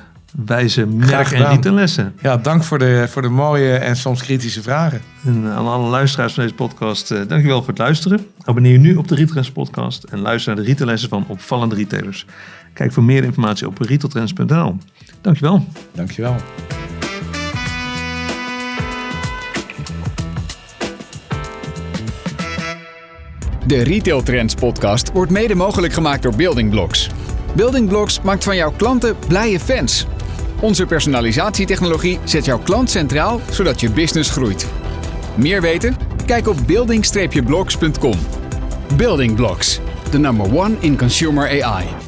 wijze merk- en retaillessen. Ja, dank voor de, voor de mooie en soms kritische vragen. En aan alle luisteraars van deze podcast, eh, dankjewel voor het luisteren. Abonneer je nu op de Retailtrends podcast en luister naar de retaillessen van opvallende retailers. Kijk voor meer informatie op retailtrends.nl. Dankjewel. Dankjewel. De Retail Trends podcast wordt mede mogelijk gemaakt door Building Blocks. Building Blocks maakt van jouw klanten blije fans. Onze personalisatietechnologie zet jouw klant centraal, zodat je business groeit. Meer weten? Kijk op building-blocks.com. Building Blocks, the number one in consumer AI.